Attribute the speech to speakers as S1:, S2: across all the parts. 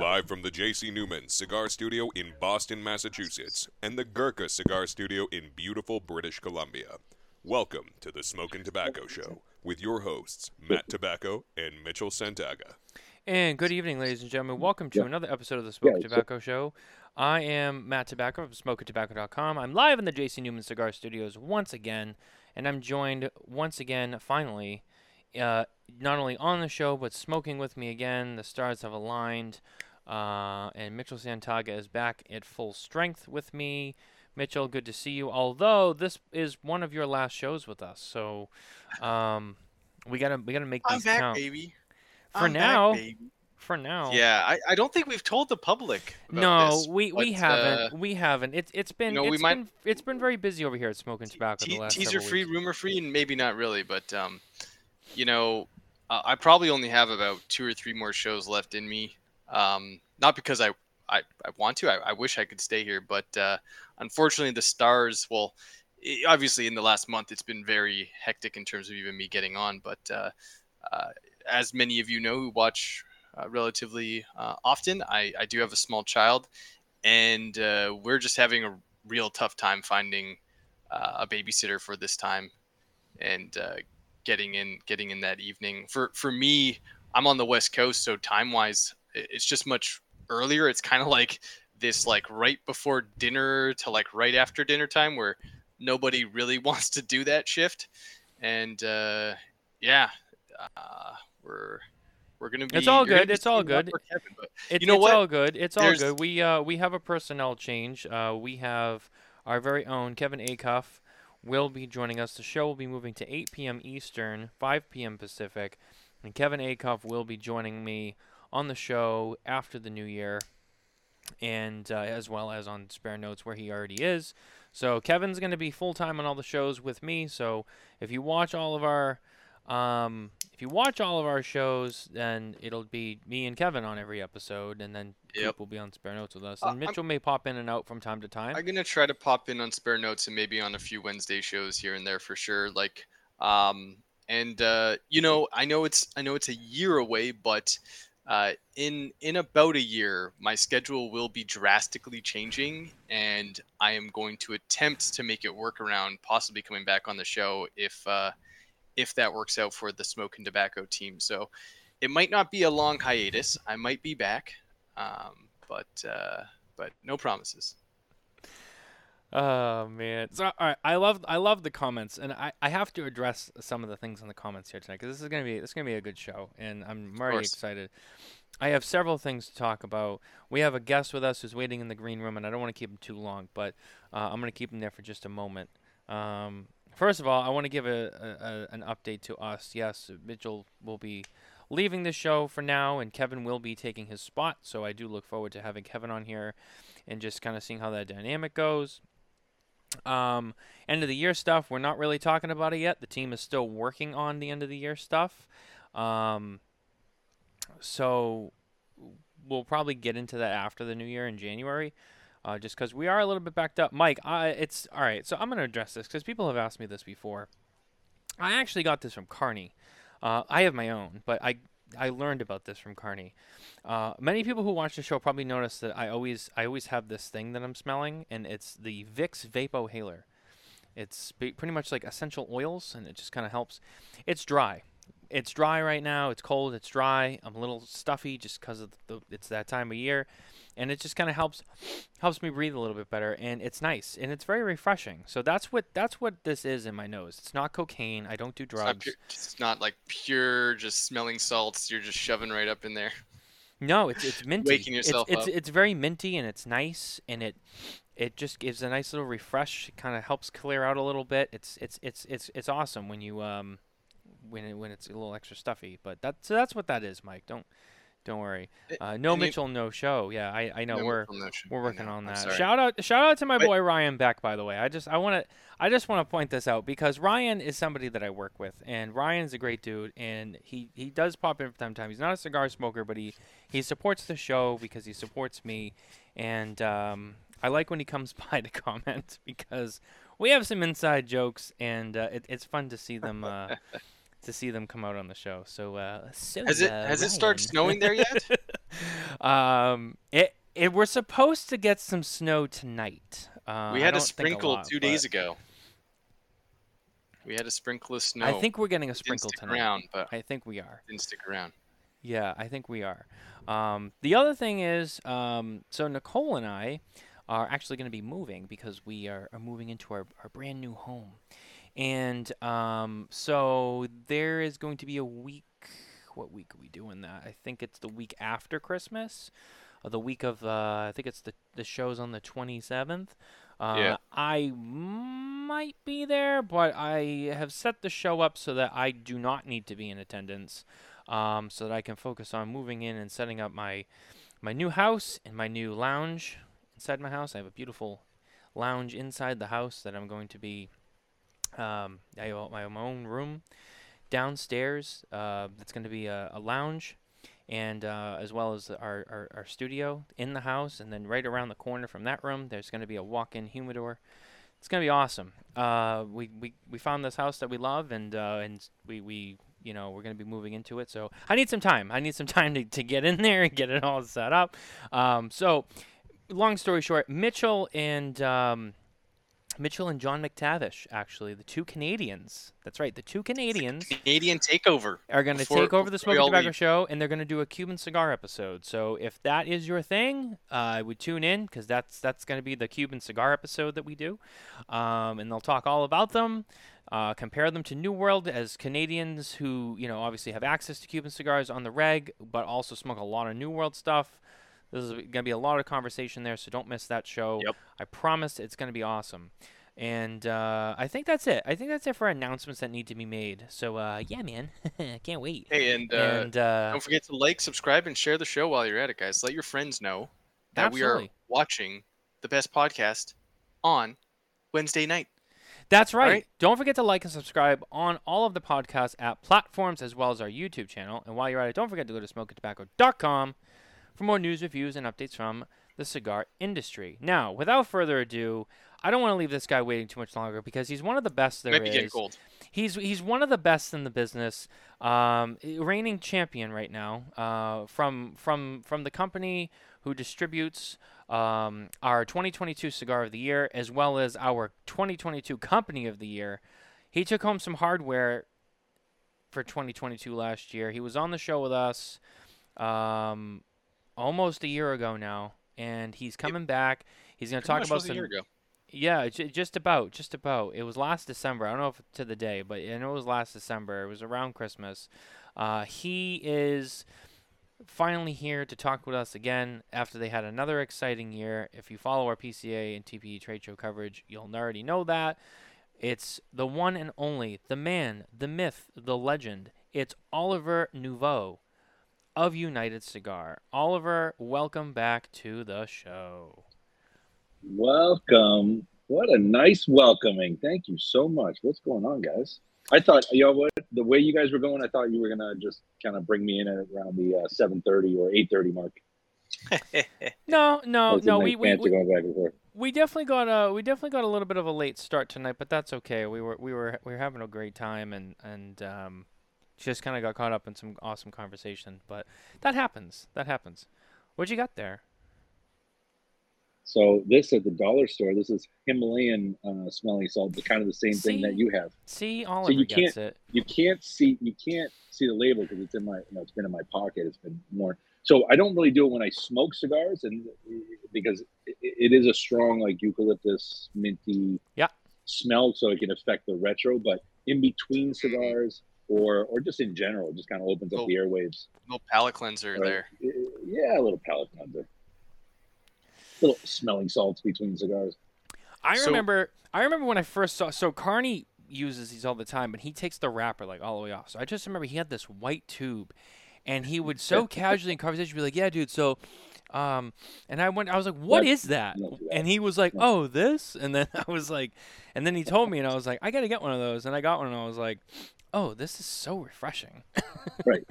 S1: Live from the J.C. Newman Cigar Studio in Boston, Massachusetts, and the Gurkha Cigar Studio in beautiful British Columbia. Welcome to the Smokin Tabacco Show with your hosts, Matt Tobacco and Mitchell Santaga.
S2: And good evening, ladies and gentlemen. Welcome to another episode of the Smokin Tabacco Show. I am Matt Tobacco of smokintabacco.com. I'm live in the J.C. Newman Cigar Studios once again, and I'm joined once again, finally, uh, not only on the show but smoking with me again. The stars have aligned, uh, and Mitchell Santaga is back at full strength with me. Mitchell, good to see you. Although this is one of your last shows with us, so um, we gotta we gotta make
S3: I'm
S2: these
S3: back,
S2: count.
S3: baby.
S2: For
S3: I'm back,
S2: now,
S3: baby.
S2: For now,
S3: Yeah, I, I don't think we've told the public.
S2: No,
S3: this,
S2: we, we
S3: but,
S2: haven't.
S3: uh,
S2: we haven't. It's it's been
S3: know, we
S2: it's
S3: might-
S2: been it's been very busy over here at Smokin Tabacco
S3: te-
S2: the last
S3: teaser free, rumor free, and maybe not really, but um, you know, uh, I probably only have about two or three more shows left in me. Um, not because I I, I want to. I, I wish I could stay here, but uh, unfortunately, the stars. Well, i obviously, in the last month, it's been very hectic in terms of even me getting on. But uh, uh, as many of you know who watch uh, relatively uh, often, I, I do have a small child, and uh, we're just having a real tough time finding a babysitter for this time, and getting in getting in that evening. For for me, I'm on the west coast, so time wise, it's just much earlier. It's kind of like this like right before dinner to like right after dinner time where nobody really wants to do that shift and uh yeah uh we're we're gonna be
S2: It's all good, it's all
S3: seeing a lot
S2: good.
S3: Kevin,
S2: It's,
S3: you know
S2: it's
S3: what?
S2: all good. It's all
S3: There's-
S2: good. We uh we have a personnel change. Uh, we have our very own Kevin Acuff will be joining us. The show will be moving to 8 p.m. Eastern, 5 p.m. Pacific, and Kevin Acuff will be joining me on the show after the new year, and uh, as well as on Spare Notes where he already is. So Kevin's going to be full time on all the shows with me. So if you watch all of our um, if you watch all of our shows, then it'll be me and Kevin on every episode, and then Coop
S3: Yep.
S2: will be on Spare Notes with us.
S3: Uh,
S2: And
S3: I'm-
S2: Mitchell may pop in and out from time to time.
S3: I'm gonna try to pop in on spare notes and maybe on a few Wednesday shows here and there for sure. Like, um, and uh, you know, I know it's I know it's a year away, but uh, in in about a year, my schedule will be drastically changing, and I am going to attempt to make it work around possibly coming back on the show if uh, if that works out for the Smokin Tabacco team. So it might not be a long hiatus. I might be back, um, but uh, but no promises.
S2: Oh man! So all right, I love I love the comments, and I, I have to address some of the things in the comments here tonight because this is gonna be this is gonna be a good show, and I'm already excited. I have several things to talk about. We have a guest with us who's waiting in the green room, and I don't want to keep him too long, but uh, I'm gonna keep him there for just a moment. Um, first of all, I want to give a, a, a an update to us. Yes, Mitchell will be leaving the show for now, and Kevin will be taking his spot. So I do look forward to having Kevin on here and just kind of seeing how that dynamic goes. Um, end of the year stuff, we're not really talking about it yet. The team is still working on the end of the year stuff. Um, so we'll probably get into that after the new year in January. Uh, just because we are a little bit backed up, Mike. I, it's all right. So I'm gonna address this because people have asked me this before. I actually got this from Carney. Uh, I have my own, but I I learned about this from Carney. Uh, many people who watch the show probably notice that I always I always have this thing that I'm smelling, and it's the Vicks Vapo Haler. It's pretty much like essential oils, and it just kind of helps. It's dry. It's dry right now. It's cold. It's dry. I'm a little stuffy just because of the it's that time of year, and it just kind of helps helps me breathe a little bit better. And it's nice and it's very refreshing. So that's what that's what this is in my nose. It's not cocaine. I don't do
S3: It's not,
S2: drugs.
S3: pure, it's not like pure just smelling salts. You're just shoving right up in there.
S2: No, it's it's minty.
S3: Waking yourself
S2: it's, it's
S3: up.
S2: it's very minty and it's nice and it it just gives a nice little refresh. It kind of helps clear out a little bit. It's it's it's it's it's awesome when you um when it, when it's a little extra stuffy. But that's so that's what that is, Mike. Don't don't worry. Uh, no
S3: and you-
S2: Mitchell, no show. Yeah, I I know
S3: No,
S2: we're.
S3: Mitchell, no.
S2: We're working on that. Shout out, shout out to my
S3: Wait.
S2: boy Ryan Beck. By the way, I just, I want to, I just want to point this out because Ryan is somebody that I work with, and Ryan's a great dude, and he, he does pop in from time to time. He's not a cigar smoker, but he, he supports the show because he supports me, and um, I like when he comes by to comment because we have some inside jokes, and uh, it, it's fun to see them, uh, to see them come out on the show. So, uh, so
S3: Has it
S2: uh,
S3: has it started snowing there yet?
S2: um, it it we're supposed to get some snow tonight. Uh,
S3: we had a sprinkle
S2: lot,
S3: two days
S2: but
S3: ago. We had a sprinkle of snow.
S2: I think we're getting a sprinkle tonight.
S3: around, but
S2: I think we are.
S3: didn't stick around.
S2: Yeah, I think we are. Um, the other thing is, um, so Nicole and I are actually going to be moving because we are, are moving into our, our brand new home. And um, so there is going to be a week. What week are we doing that? I think it's the week after Christmas. Or the week of, uh, I think it's the, the show's on the 27th. Uh,
S3: Yeah.
S2: I might be there, but I have set the show up so that I do not need to be in attendance um, so that I can focus on moving in and setting up my my new house and my new lounge inside my house. I have a beautiful lounge inside the house that I'm going to be. Um, I have my own room downstairs. Uh, that's going to be a, a lounge, and uh, as well as our, our our studio in the house, and then right around the corner from that room, there's going to be a walk-in humidor. It's gonna be awesome. Uh, we, we, we found this house that we love, and uh, and we, we you know we're gonna be moving into it. So I need some time. I need some time to, to get in there and get it all set up. Um, so long story short, Mitchell and um, Mitchell and John McTavish, actually the two Canadians. That's right, the two Canadians The
S3: Canadian takeover.
S2: are going to take over the
S3: Smokin
S2: Tabacco
S3: leave.
S2: Show, and they're going to do a Cuban cigar episode. So if that is your thing, uh, I would tune in because that's that's going to be the Cuban cigar episode that we do, um, and they'll talk all about them, uh, compare them to New World as Canadians who you know obviously have access to Cuban cigars on the reg, but also smoke a lot of New World stuff. This is going to be a lot of conversation there, so don't miss that show.
S3: Yep.
S2: I promise it's going to be awesome. And uh, I think that's it. I think that's it for announcements that need to be made. So uh, yeah, man, can't wait.
S3: Hey, and, uh,
S2: and uh,
S3: don't forget to like, subscribe, and share the show while you're at it, guys. Let your friends know that we are watching the best podcast on Wednesday night.
S2: that's right.
S3: right.
S2: Don't forget to like and subscribe on all of the podcast app platforms as well as our YouTube channel. And while you're at it, don't forget to go to smokintabacco.com for more news, reviews, and updates from the cigar industry. Now, without further ado, I don't want to leave this guy waiting too much longer because he's one of the best there
S3: Might be
S2: is.
S3: cold.
S2: He's he's one of the best in the business, um, reigning champion right now. Uh, from from from the company who distributes um, our 2022 cigar of the year as well as our 2022 company of the year. He took home some hardware for 2022 last year. He was on the show with us um, almost a year ago now, and he's coming back. He's going to talk about
S3: was a
S2: some.
S3: year ago.
S2: Yeah, j- just about, just about. It was last December. I don't know if to the day, but I know it was last December. It was around Christmas. Uh, he is finally here to talk with us again after they had another exciting year. If you follow our PCA and TPE trade show coverage, you'll already know that. It's the one and only, the man, the myth, the legend. It's Oliver Nivaud of United Cigar. Oliver, welcome back to the show.
S4: Welcome. What a nice welcoming. Thank you so much. What's going on, guys? I thought, you know what, the way you guys were going, I thought you were gonna just kind of bring me in at around the uh, seven thirty or eight thirty mark.
S2: No, no, no.
S4: nice
S2: We, we, we,
S4: going back and
S2: we definitely got a we definitely got a little bit of a late start tonight, but that's okay. We were we were we were having a great time and and um, just kind of got caught up in some awesome conversation. But that happens. That happens. What you got there?
S4: So this at the dollar store, this is Himalayan uh, smelling salt, the kind of the same thing that you have.
S2: See, Oliver
S4: you
S2: gets it.
S4: You can't see you can't see the label because it's in my you know it's been in my pocket. It's been more. So I don't really do it when I smoke cigars, and because it, it is a strong like eucalyptus minty
S2: Yeah.
S4: smell, so it can affect the retro. But in between cigars, or or just in general, it just kind of opens up
S3: Oh.
S4: the airwaves.
S3: Little palate cleanser
S4: Right.
S3: there.
S4: Yeah, a little palate cleanser. Little smelling salts between cigars.
S2: I
S3: So-
S2: remember I remember when I first saw so Carney uses these all the time, but he takes the wrapper like all the way off. So I just remember he had this white tube and he would so casually in conversation be like, Yeah, dude, so um and I went I was like, "What is that?"
S4: don't do that.
S2: And he was like, "Oh, this?" And then I was like and then he told me and I was like, "I got to get one of those." And I got one and I was like, "Oh, this is so refreshing."
S4: Right.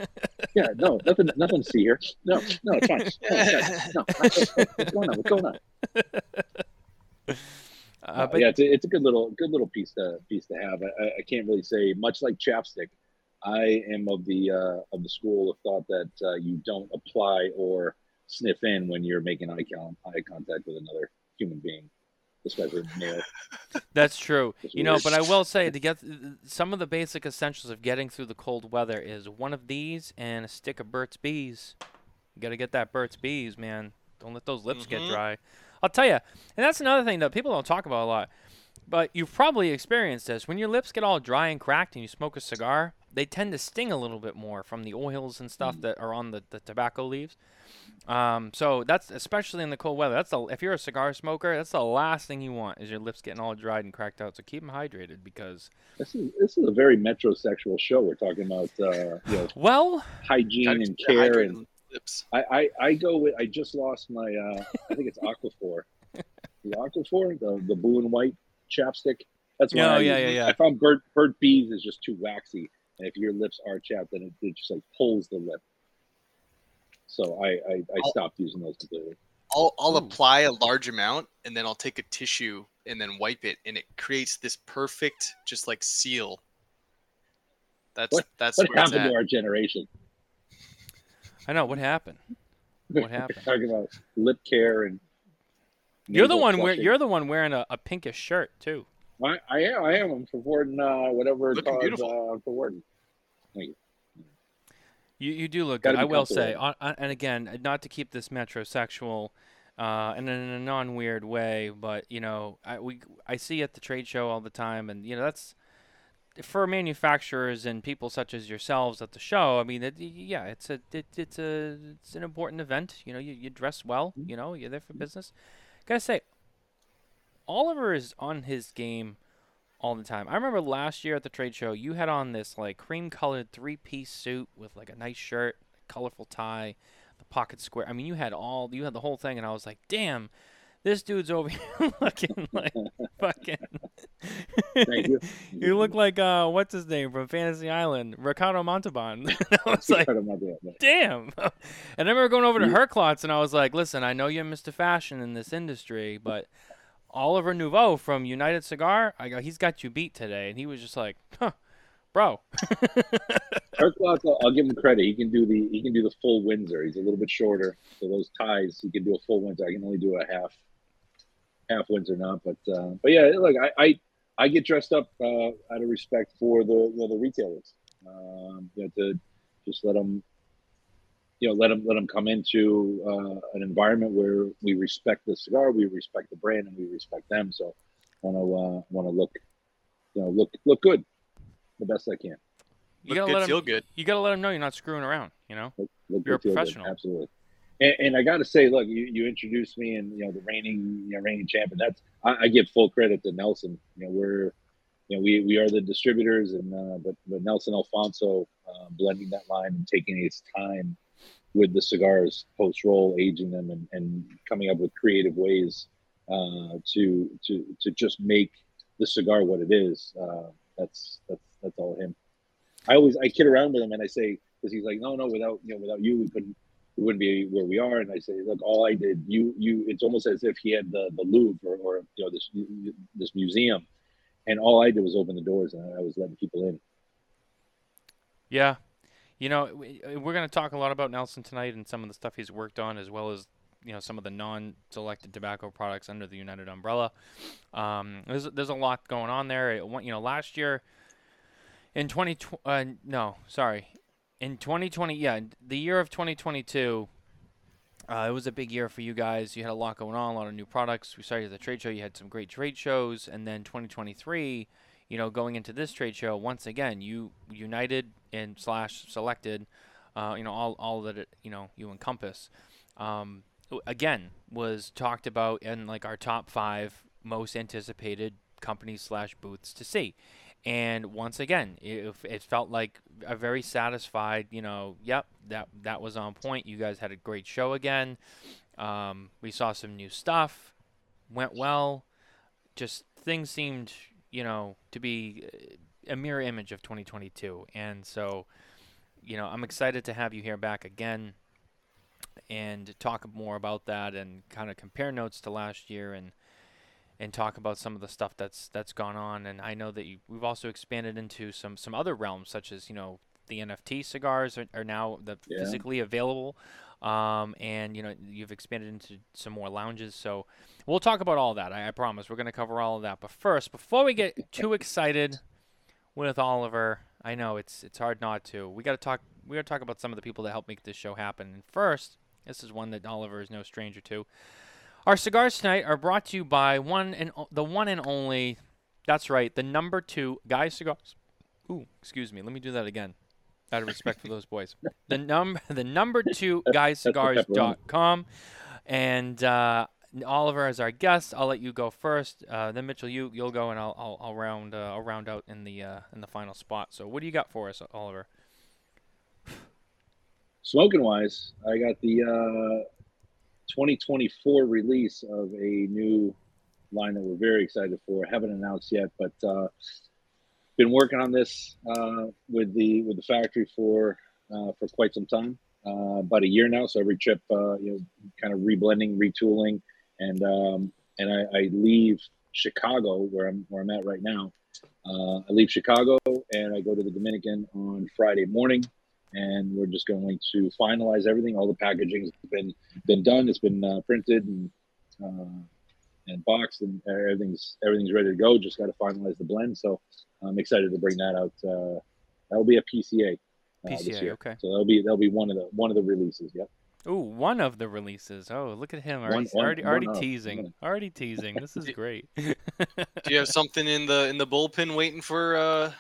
S4: Yeah, no, nothing nothing to see here. No, no, it's fine. No, it's no, what's going on? What's going on?
S2: Uh,
S4: Uh,
S2: but
S4: yeah, it's a, it's a good little good little piece to piece to have. I, I- I can't really say much like chapstick. I am of the uh, of the school of thought that uh, you don't apply or sniff in when you're making eye, con- eye contact with another human being, especially male.
S2: That's true.
S4: It's
S2: You know, but I will say to get some of the basic essentials of getting through the cold weather is one of these and a stick of Burt's Bees. You got to get that Burt's Bees, man. Don't let those lips get
S3: Mhm.
S2: dry. I'll tell you, and that's another thing that people don't talk about a lot. But you've probably experienced this. When your lips get all dry and cracked and you smoke a cigar, they tend to sting a little bit more from the oils and stuff that are on the, the tobacco leaves. Um, so that's especially in the cold weather. That's the if you're a cigar smoker, that's the last thing you want is your lips getting all dried and cracked out. So keep them hydrated because
S4: This is this is a very metrosexual show. We're talking about uh, you know
S2: well,
S4: hygiene and care, and
S3: lips.
S4: I, I I go with. I just lost my. Uh, I think it's Aquaphor. the Aquaphor, the the blue and white chapstick. That's why
S2: Oh,
S4: I
S2: yeah,
S4: use-
S2: yeah, yeah.
S4: I found Burt Burt Bees is just too waxy, and if your lips are chapped, then it, it just like pulls the lip. So I I, I
S3: I'll-
S4: stopped using those completely.
S3: I'll, I'll
S2: Ooh.
S3: apply a large amount and then I'll take a tissue and then wipe it and it creates this perfect just like seal. That's
S4: What-
S3: that's
S4: What
S3: where it's
S4: happened
S3: at.
S4: to our generation?
S2: I know what happened. What happened?
S4: Talking about lip care and.
S2: You're the one. Wear,
S4: flushing.
S2: you're the one wearing a, a pinkish shirt too.
S4: I, I am. I am. I'm supporting uh, whatever
S3: Looking
S4: cause
S3: beautiful.
S4: uh, I'm supporting.
S2: You you you do look
S4: Gotta
S2: good. I will say,
S4: comfortable.
S2: on, on, and again, not to keep this metrosexual, uh, and in a non weird way, but you know, I we I see at the trade show all the time, and you know that's for manufacturers and people such as yourselves at the show. I mean, it, yeah, it's a it, it's a it's an important event. You know, you, you dress well.
S4: Mm-hmm.
S2: You know, you're there for business. Gotta say, Oliver is on his game all the time. I remember last year at the trade show, you had on this like cream colored three piece suit with like a nice shirt, colorful tie, the pocket square. I mean, you had all, you had the whole thing, and I was like, damn, this dude's over here looking like fucking.
S4: Thank you.
S2: you look like uh, what's his name from Fantasy Island, Ricardo Montalban. I was like,
S4: I don't know that.
S2: damn. and I remember going over to Herclots and I was like, listen, I know you're Mr. Fashion in this industry, but Oliver Nivaud from United Cigar, I go, he's got you beat today. And he was just like, huh, bro.
S4: I'll, I'll give him credit. He can do the he can do the full Windsor. He's a little bit shorter, so those ties he can do a full Windsor. I can only do a half half Windsor now, but uh, but yeah, look, I I, I get dressed up uh, out of respect for the you know, the retailers. Um, you know, to just let them you know let them let them come into uh, an environment where we respect the cigar, we respect the brand, and we respect them. So want to uh, want to look you know look look good the best I can.
S2: You
S3: Look
S2: gotta
S3: good,
S2: let him,
S3: feel good.
S2: You gotta let them know you're not screwing around. You know.
S4: Look, look
S2: You're a
S4: good, feel good.
S2: professional.
S4: absolutely. And, and I got to say, look, you, you introduced me, and you know the reigning, you know, reigning champion. That's I, I give full credit to Nelson. You know, we're, you know, we, we are the distributors, and uh, but but Nelson Alfonso uh, blending that line and taking his time with the cigars post roll, aging them, and, and coming up with creative ways uh, to to to just make the cigar what it is. Uh, that's that's that's all him. I always I kid around with him and I say because he's like, no, no, without you know, without you, we couldn't, we wouldn't be where we are. And I say, look, all I did, you, you, it's almost as if he had the the Louvre or, or you know this this museum, and all I did was open the doors and I was letting people in.
S2: Yeah. You know, uh, we're going to talk a lot about Nelson tonight and some of the stuff he's worked on, as well as you know some of the non-selected tobacco products under the United umbrella. Um, there's there's a lot going on there. It, you know, last year in 20 uh, no, sorry, in 2020, yeah, the year of 2022. Uh, it was a big year for you guys. You had a lot going on, a lot of new products. We started the trade show. You had some great trade shows, and then 2023 you know, going into this trade show, once again, you united and slash selected, uh, you know, all, all that it, you know, you encompass, um, again, was talked about in like our top five most anticipated companies slash booths to see. And once again, it, it felt like a very satisfied, you know, yep, that, that was on point. You guys had a great show again. Um, we saw some new stuff, went well. Just things seemed, you know, to be uh, a mirror image of 2022. And so, you know, I'm excited to have you here back again and talk more about that and kind of compare notes to last year and and talk about some of the stuff that's that's gone on. And I know that you, we've also expanded into some some other realms, such as you know the NFT cigars are, are now the
S4: Yeah.
S2: physically available um, and you know you've expanded into some more lounges. So we'll talk about all that. I, I promise we're going to cover all of that. But first, before we get too excited with Oliver, I know it's it's hard not to. We got to talk. We got to talk about some of the people that helped make this show happen. And first, this is one that Oliver is no stranger to. Our cigars tonight are brought to you by one and the one and only. That's right, the number two Guy Cigars. Ooh, excuse me. Let me do that again out of respect for those boys. The number the number two guyscigars.com. And uh, Oliver as our guest. I'll let you go first. Uh, then Mitchell, you you'll go, and I'll I'll, I'll round uh, I'll round out in the uh, in the final spot. So what do you got for us, Oliver?
S4: Smoking wise, I got the uh, 2024 release of a new line that we're very excited for. haven't announced yet, but uh, been working on this uh, with the with the factory for uh, for quite some time, uh, about a year now. So every trip, uh, you know, kind of reblending, retooling, and um, and I, I, leave Chicago where I'm where I'm at right now. Uh, I leave Chicago and I go to the Dominican on Friday morning, and we're just going to finalize everything. All the packaging has been been done. It's been uh, printed and and boxed, and everything's everything's ready to go. Just got to finalize the blend. So I'm excited to bring that out. Uh, that'll be a PCA.
S2: Uh, PCA, okay.
S4: So that'll be that'll be one of the one of the releases. Yep.
S2: Oh, one of the releases. Oh, look at him already one, already, already teasing. Already teasing. This is great.
S3: Do you have something in the in the bullpen waiting for uh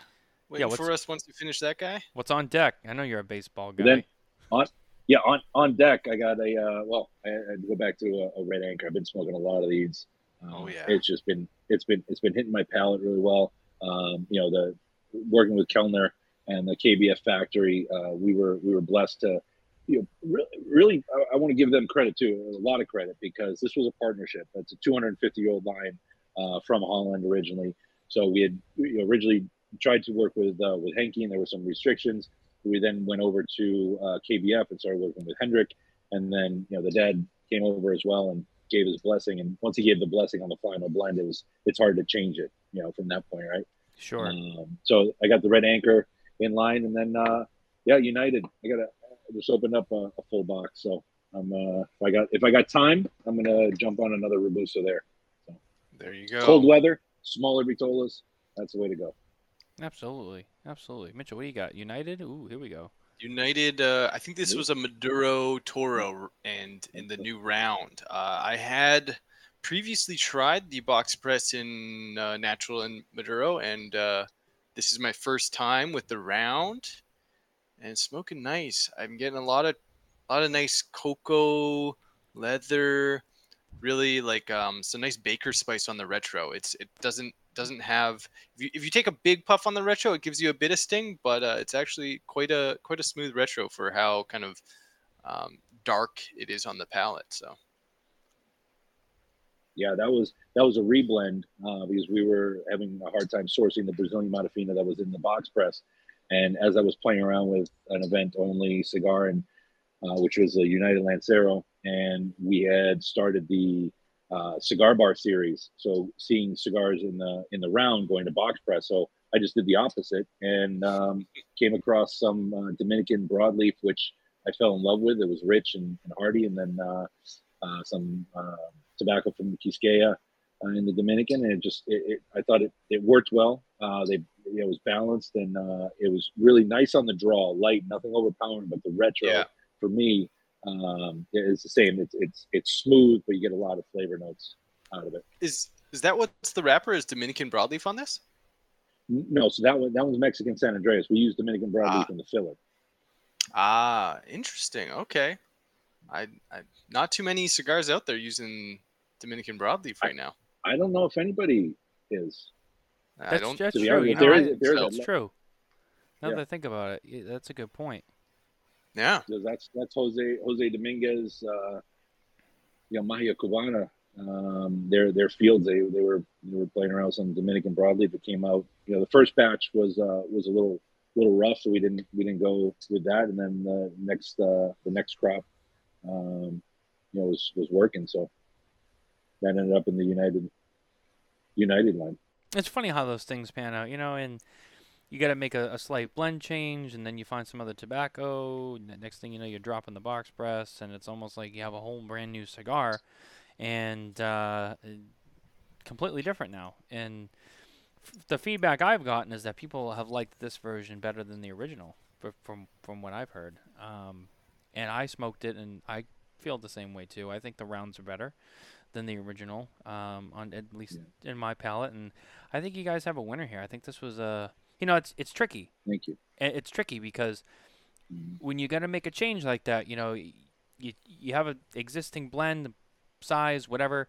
S3: waiting yeah, for us once you finish that guy?
S2: What's on deck? I know you're a baseball guy.
S4: Then on yeah, on on deck I got a uh well, I, I go back to a, a, red anchor. I've been smoking a lot of these.
S3: Um, oh yeah.
S4: It's just been it's been it's been hitting my palate really well. Um, you know, the working with Kelner and the KBF factory, uh, we were we were blessed to, you know, really, really I, I want to give them credit too, a lot of credit because this was a partnership. It's a 250 year old line uh, from Holland originally. So we had you know, originally tried to work with uh, with Henke, and there were some restrictions. We then went over to uh, KBF and started working with Hendrik, and then you know the dad came over as well and gave his blessing. And once he gave the blessing on the final blend, it was it's hard to change it, you know, from that point, right?
S2: Sure.
S4: Um, so I got the red anchor in line, and then uh, yeah, United. I got to just opened up a, a, full box. So I'm uh, if I got if I got time, I'm gonna jump on another Robusto there. So,
S3: there you go.
S4: Cold weather, smaller Vitolas. That's the way to go.
S2: Absolutely, absolutely. Mitchell, what do you got? United. Ooh, here we go.
S3: United. Uh, I think this was a Maduro Toro, and in the new round, uh, I had previously tried the box press in uh, natural and Maduro, and uh, this is my first time with the round, and smoking nice. I'm getting a lot of, a lot of nice cocoa, leather, really like um, some nice baker spice on the retro. It's it doesn't doesn't have if you, if you take a big puff on the retro, it gives you a bit of sting, but uh, it's actually quite a quite a smooth retro for how kind of um, dark it is on the palate. So
S4: yeah, that was that was a reblend uh, because we were having a hard time sourcing the Brazilian Mata Fina that was in the box press. And as I was playing around with an event only cigar, and uh, which was a United Lancero, and we had started the uh, cigar bar series. So seeing cigars in the in the round going to box press. So I just did the opposite and um, came across some uh, Dominican broadleaf, which I fell in love with. It was rich and, and hearty, and then uh, uh some uh, tobacco from Quisqueya uh, in the Dominican, and it just it, it, I thought it, it worked well. they it was balanced and it was really nice on the draw, light, nothing overpowering, but the retro yeah. for me um, it's the same. It's it's it's smooth, but you get a lot of flavor notes out of it.
S3: Is is that what's the wrapper? Is Dominican broadleaf on this?
S4: No, so that one that one's Mexican San Andreas. We use Dominican broadleaf ah. in the filler.
S3: Ah, interesting. Okay, I, I not too many cigars out there using Dominican broadleaf right now.
S4: I don't know if anybody is.
S2: That's, I don't. That's true. You know, there is, there is that's true. Now yeah. that I think about it, that's a good point.
S3: Yeah,
S4: that's that's Jose Jose Dominguez, uh, you know, Magia Cubana. Um, their their fields they they were they were playing around some Dominican broadleaf that came out. You know, the first batch was uh, was a little little rough, so we didn't we didn't go with that. And then the next uh, the next crop, um, you know, was was working. So that ended up in the United United line.
S2: It's funny how those things pan out, you know, and you got to make a, a slight blend change, and then you find some other tobacco. And the next thing you know, you're dropping the box press, and it's almost like you have a whole brand new cigar, and uh, completely different now. And f- the feedback I've gotten is that people have liked this version better than the original, fr- from from what I've heard. Um, and I smoked it, and I feel the same way too. I think the rounds are better than the original, um, on at least in my palate, and I think you guys have a winner here. I think this was a, you know, it's it's tricky.
S4: Thank you.
S2: It's tricky because
S4: Mhm.
S2: when you got to make a change like that, you know, you you have an existing blend, size, whatever,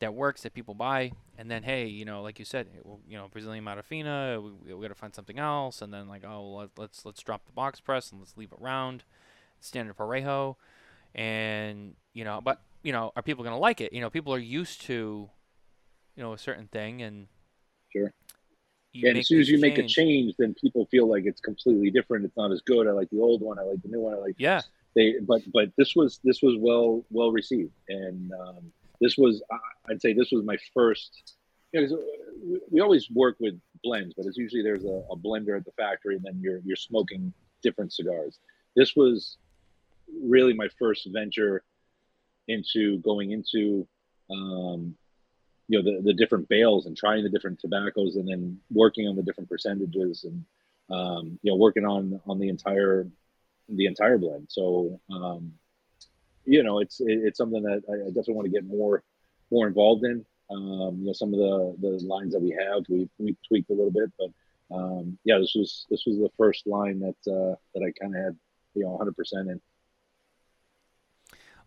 S2: that works that people buy, and then hey, you know, like you said, you know, Brazilian Mata Fina, we, we got to find something else, and then like oh, let, let's let's drop the box press and let's leave it round, standard Parejo, and you know, but you know, are people gonna like it? You know, people are used to, you know, a certain thing, and
S4: Sure. And as soon as you make a change, then people feel like it's completely different. It's not as good. I like the old one. I like the new one. I like
S2: yeah,
S4: they. But but this was this was well well received, and um, this was I'd say this was my first. You know, we always work with blends, but it's usually there's a, a blender at the factory, and then you're you're smoking different cigars. This was really my first venture into going into um, you know the, the different bales and trying the different tobaccos and then working on the different percentages and um, you know working on on the entire the entire blend. So um, you know it's it, it's something that I, I definitely want to get more more involved in. Um, you know some of the the lines that we have we we tweaked a little bit but um, yeah this was this was the first line that uh, that I kind of had you know 100% in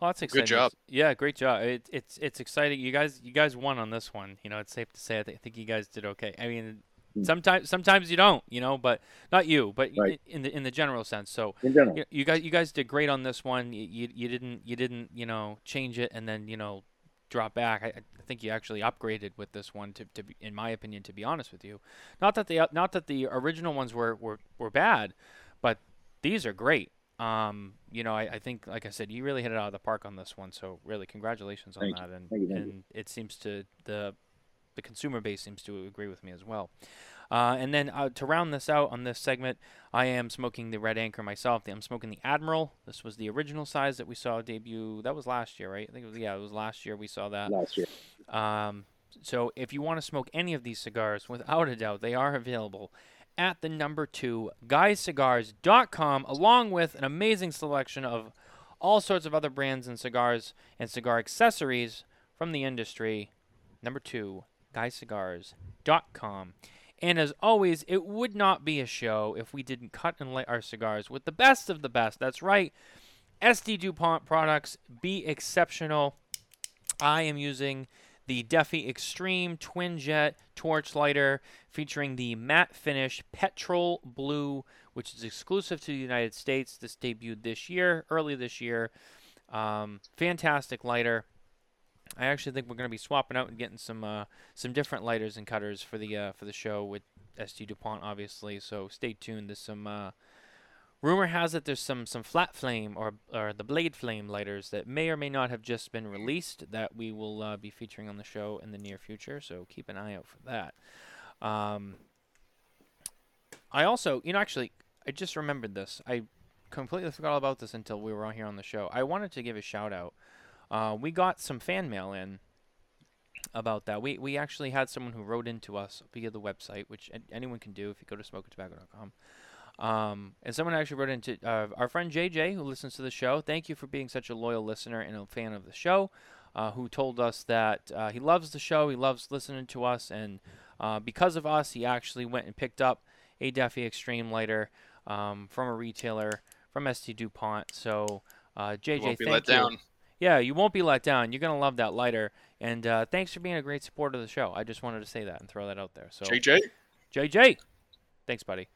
S2: Well, that's exciting.
S3: job.
S2: Yeah, great job. It, it's it's exciting. You guys you guys won on this one. You know, it's safe to say. I, th- I think you guys did okay. I mean,
S4: Mm.
S2: sometimes sometimes you don't. You know, but not you, but
S4: Right.
S2: in the in the general sense. So
S4: in general
S2: you, you guys you guys did great on this one. You, you you didn't you didn't you know change it and then you know drop back. I, I think you actually upgraded with this one to, to be, in my opinion to be honest with you. Not that the not that the original ones were were, were bad, but these are great. Um, you know, I, I think like I said, you really hit it out of the park on this one. So really, congratulations on
S4: Thank
S2: that. And
S4: Thank you, thank you.
S2: and it seems to the the consumer base seems to agree with me as well. Uh, and then uh, to round this out on this segment, I am smoking the Red Anchor myself. I'm smoking the Admiral. This was the original size that we saw debut. That was last year, right? I think it was yeah, it was last year we saw that.
S4: last year
S2: Um, so if you want to smoke any of these cigars, without a doubt, they are available at the number two guyscigars.com, along with an amazing selection of all sorts of other brands and cigars and cigar accessories from the industry. Number two, guyscigars.com. And as always, it would not be a show if we didn't cut and light our cigars with the best of the best. That's right. S.T. Dupont products, be exceptional. I am using the Defi Extreme Twin Jet Torch Lighter featuring the matte finish Petrol Blue, which is exclusive to the United States. This debuted this year, early this year. Um, fantastic lighter. I actually think we're going to be swapping out and getting some uh, some different lighters and cutters for the uh, for the show with S.T. Dupont, obviously. So stay tuned. There's some uh, rumor has it there's some some flat flame or or the blade flame lighters that may or may not have just been released that we will uh, be featuring on the show in the near future. So keep an eye out for that. Um, I also, you know, actually, I just remembered this. I completely forgot about this until we were on here on the show. I wanted to give a shout out. Uh, we got some fan mail in about that. We we actually had someone who wrote into us via the website, which anyone can do if you go to smokintabacco.com. Um, and someone actually wrote into uh, our friend JJ, who listens to the show. Thank you for being such a loyal listener and a fan of the show. Uh, who told us that uh, he loves the show, he loves listening to us, and uh, because of us, he actually went and picked up a Defi Extreme lighter um, from a retailer from ST DuPont. So, uh, JJ,
S3: You be
S2: thank
S3: let
S2: you.
S3: down.
S2: Yeah, you won't be let down. You're gonna love that lighter, and uh, thanks for being a great supporter of the show. I just wanted to say that and throw that out there. So,
S3: JJ.
S2: JJ, thanks, buddy.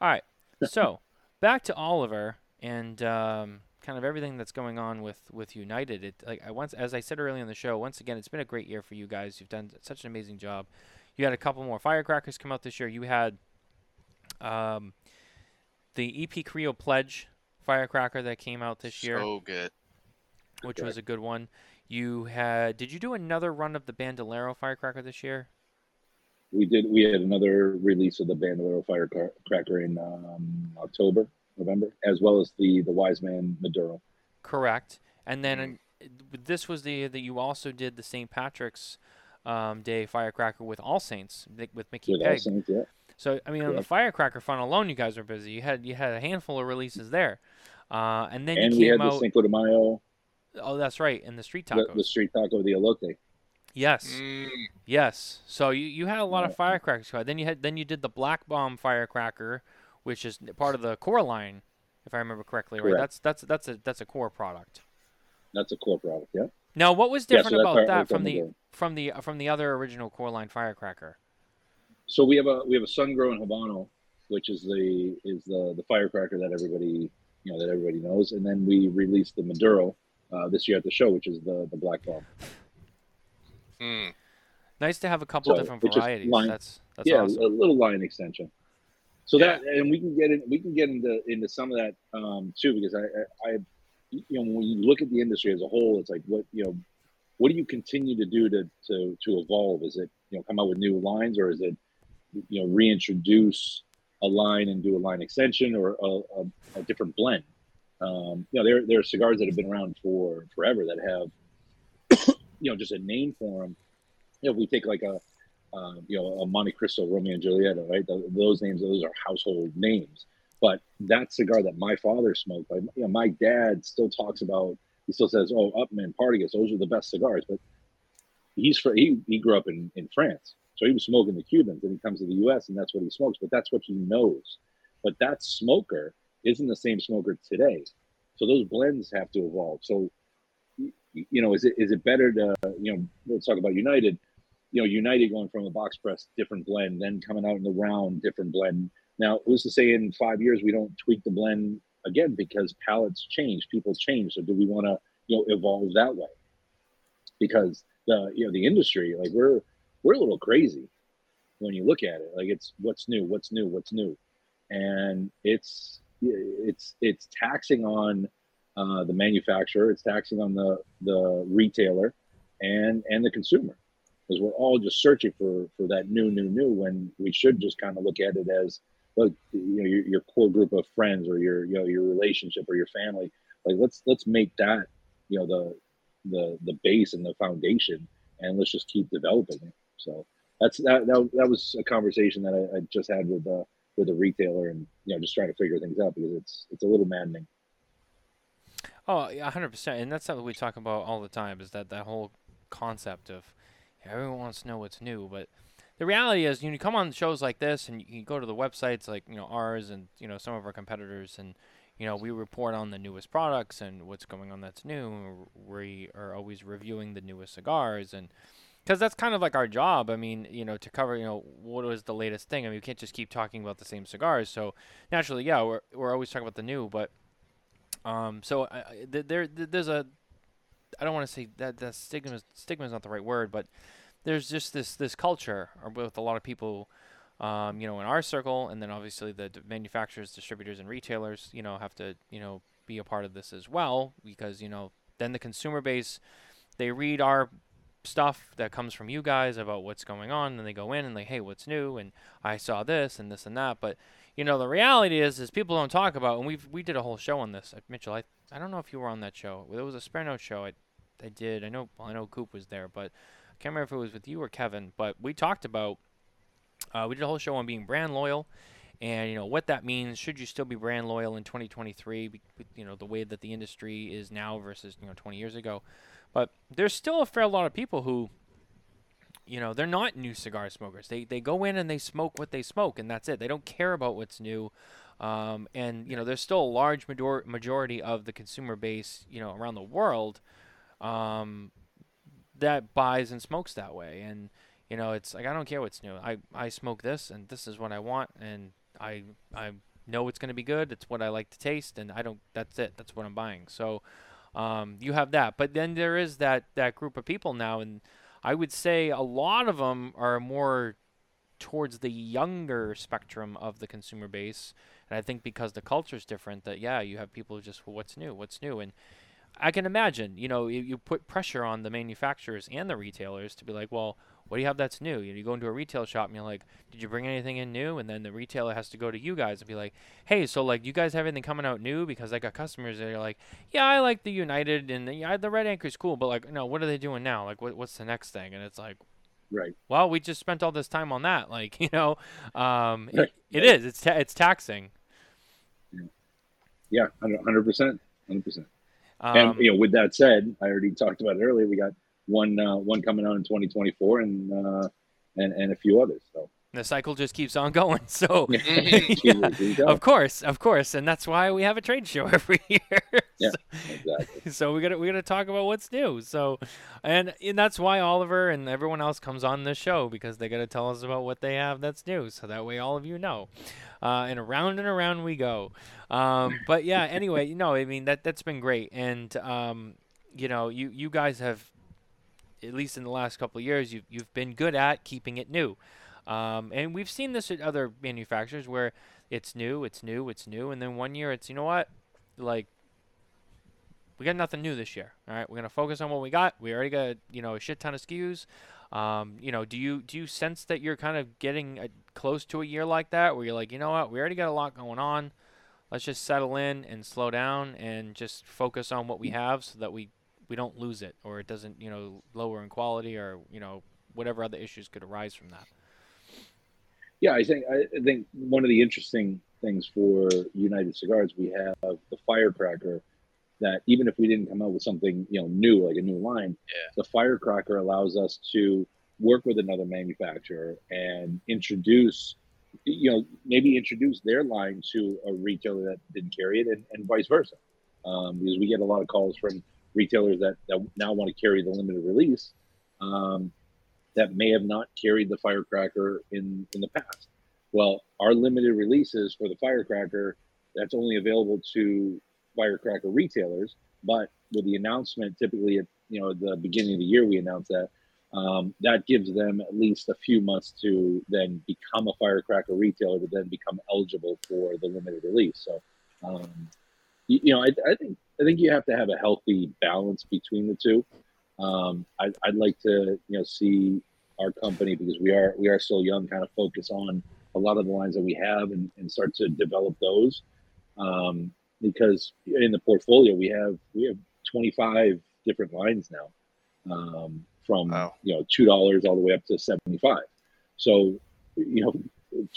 S2: All right, so back to Oliver and um, kind of everything that's going on with with United. It like I once, as I said earlier in the show, once again, it's been a great year for you guys. You've done such an amazing job. You had a couple more firecrackers come out this year. You had um, the EP Carrillo Pledge firecracker that came out this year
S3: So good.
S2: which was a good one. You had did you do another run of the Bandolero firecracker this year?
S4: We did. We had another release of the Bandolero Firecracker in um, October, November, as well as the the Wise Man Maduro.
S2: Correct. And then this was the that you also did the St. Patrick's um, Day Firecracker with All Saints with Mickey
S4: With
S2: Peg.
S4: All Saints, yeah.
S2: So I mean, on the Firecracker front alone, you guys were busy. You had you had a handful of releases there, uh, and then
S4: And
S2: you
S4: we
S2: came
S4: had the
S2: out.
S4: Cinco de Mayo,
S2: oh, that's right, and the street
S4: the, the street taco, the elote.
S2: Yes,
S3: Mm,
S2: yes. So you, you had a lot of firecrackers. Then you had then you did the Black Bomb Firecracker, which is part of the core line, if I remember correctly. Right? That's that's that's a that's a core product.
S4: That's a core product, yeah.
S2: Now, what was
S4: Yeah,
S2: different
S4: so
S2: about that from the
S4: Maduro.
S2: from the from the other original core line firecracker?
S4: So we have a we have a sun grown habano, which is the is the the firecracker that everybody you know that everybody knows, and then we released the Maduro uh, this year at the show, which is the the black bomb.
S3: Mm.
S2: Nice to have a couple
S4: So,
S2: different varieties.
S4: line-
S2: That's that's
S4: yeah,
S2: awesome.
S4: a little line extension. So
S3: Yeah.
S4: that and we can get in we can get into into some of that um, too because I, I I you know when you look at the industry as a whole, it's like what you know what do you continue to do to to to evolve? Is it you know come out with new lines or is it you know reintroduce a line and do a line extension or a, a, a different blend? Um, you know there there are cigars that have been around for forever that have you know just a name for them. You know, if we take like a um, you know, a Monte Cristo, Romeo and Julieta, right? Th- those names, those are household names. But that cigar that my father smoked, like, you know, my dad still talks about. He still says, "Oh, Upmann, Partagas, those are the best cigars." But he's for, he he grew up in in France, so he was smoking the Cubans, and he comes to the U.S. and that's what he smokes. But that's what he knows. But that smoker isn't the same smoker today. So those blends have to evolve. So you know, is it is it better to you know? Let's talk about United you know, United going from a box press different blend, then coming out in the round different blend. Now, who's to say in five years we don't tweak the blend again because palates change, people change. So do we want to, you know, evolve that way? Because the you know the industry, like we're we're a little crazy when you look at it. Like it's what's new, what's new, what's new, and it's it's it's taxing on uh, the manufacturer, it's taxing on the the retailer, and and the consumer. Because we're all just searching for for that new new new when we should just kind of look at it as look you know your, your core group of friends or your you know your relationship or your family. Like let's let's make that you know the the the base and the foundation and let's just keep developing it. So that's that that, that was a conversation that I, I just had with uh with a retailer and you know just trying to figure things out because it's it's a little maddening
S2: Oh, yeah, hundred percent, and that's something we talk about all the time. Is that that whole concept of everyone wants to know what's new, but the reality is, you, you come on shows like this, and you go to the websites like you know ours and you know some of our competitors, and you know we report on the newest products and what's going on that's new. We are always reviewing the newest cigars, and because that's kind of like our job. I mean, you know, to cover you know what was the latest thing. I mean, we can't just keep talking about the same cigars. So naturally, yeah, we're we're always talking about the new, but um, so I, there, there's a, I don't want to say that that stigma stigma is not the right word, but there's just this this culture with a lot of people, um, you know, in our circle, and then obviously the d- manufacturers, distributors, and retailers, you know, have to you know be a part of this as well because you know then the consumer base, they read our stuff that comes from you guys about what's going on, and they go in and like, hey, what's new? And I saw this and this and that, but you know the reality is is people don't talk about and we we did a whole show on this. Uh, mitchell i i don't know if you were on that show. It was a spare note show i i did. I know well, i know coop was there but i can't remember if it was with you or kevin but we talked about uh, we did a whole show on being brand loyal and you know what that means. Should you still be brand loyal in 2023 you know the way that the industry is now versus you know 20 years ago? But there's still a fair lot of people who you know they're not new cigar smokers. They they go in and they smoke what they smoke and that's it. They don't care about what's new. Um, and you know there's still a large major- majority of the consumer base you know around the world um, that buys and smokes that way. And you know it's like i don't care what's new. I i smoke this and this is what i want and i i know it's going to be good. It's what i like to taste and i don't that's it. That's what i'm buying. So um, you have that. But then there is that that group of people now and I would say a lot of them are more towards the younger spectrum of the consumer base. And I think because the culture is different, that yeah, you have people who just well, what's new, what's new, and I can imagine, you know, you, you put pressure on the manufacturers and the retailers to be like, well, what do you have that's new? You, know, you go into a retail shop and you're like, did you bring anything in new? And then the retailer has to go to you guys and be like, hey, so like you guys have anything coming out new? Because I got customers that are like, yeah, I like the United and the, yeah, the Red Anchor is cool, but like, no, what are they doing now? Like, what, what's the next thing? And it's like,
S4: right.
S2: Well, we just spent all this time on that. Like, you know, um,
S4: Right.
S2: it, it is. It's ta- it's taxing.
S4: Yeah, hundred percent, hundred percent.
S2: Um,
S4: And you know, with that said, I already talked about it earlier. We got one uh, one coming out in 2024, and uh, and and a few others. So
S2: the cycle just keeps on going. So, yeah,
S4: There you go.
S2: of course, of course, and that's why we have a trade show every year.
S4: Yeah.
S2: So-
S4: exactly.
S2: so we got to we got to talk about what's new. So, and, and that's why Oliver and everyone else comes on this show because they got to tell us about what they have that's new. So that way all of you know. Uh, and around and around we go. Um, but yeah, anyway, you know, I mean that that's been great, and um, you know, you you guys have, at least in the last couple of years, you've you've been good at keeping it new. Um, and we've seen this at other manufacturers where it's new, it's new, it's new, and then one year it's you know what, like we got nothing new this year. All right, we're gonna focus on what we got. We already got you know a shit ton of SKUs. Um, you know, do you do you sense that you're kind of getting a, close to a year like that, where you're like, you know what, we already got a lot going on. Let's just settle in and slow down and just focus on what we have, so that we we don't lose it or it doesn't you know lower in quality or you know whatever other issues could arise from that.
S4: Yeah, I think I think one of the interesting things for United Cigars, we have the Firecracker. That even if we didn't come out with something you know new, like a new line,
S3: Yeah.
S4: the Firecracker allows us to work with another manufacturer and introduce, you know, maybe introduce their line to a retailer that didn't carry it, and, and vice versa. Um, because we get a lot of calls from retailers that, that now want to carry the limited release. Um, that may have not carried the firecracker in in the past. Well, our limited releases for the firecracker that's only available to firecracker retailers. But with the announcement, typically at you know the beginning of the year, we announce that um, that gives them at least a few months to then become a firecracker retailer, to then become eligible for the limited release. So, um, you, you know, I, I think I think you have to have a healthy balance between the two. Um, I'd, I'd like to, you know, see our company because we are we are still young, kind of focus on a lot of the lines that we have and, and start to develop those. Um, because in the portfolio we have we have 25 different lines now, um, from
S3: Wow.
S4: you know two dollars all the way up to 75. So, you know,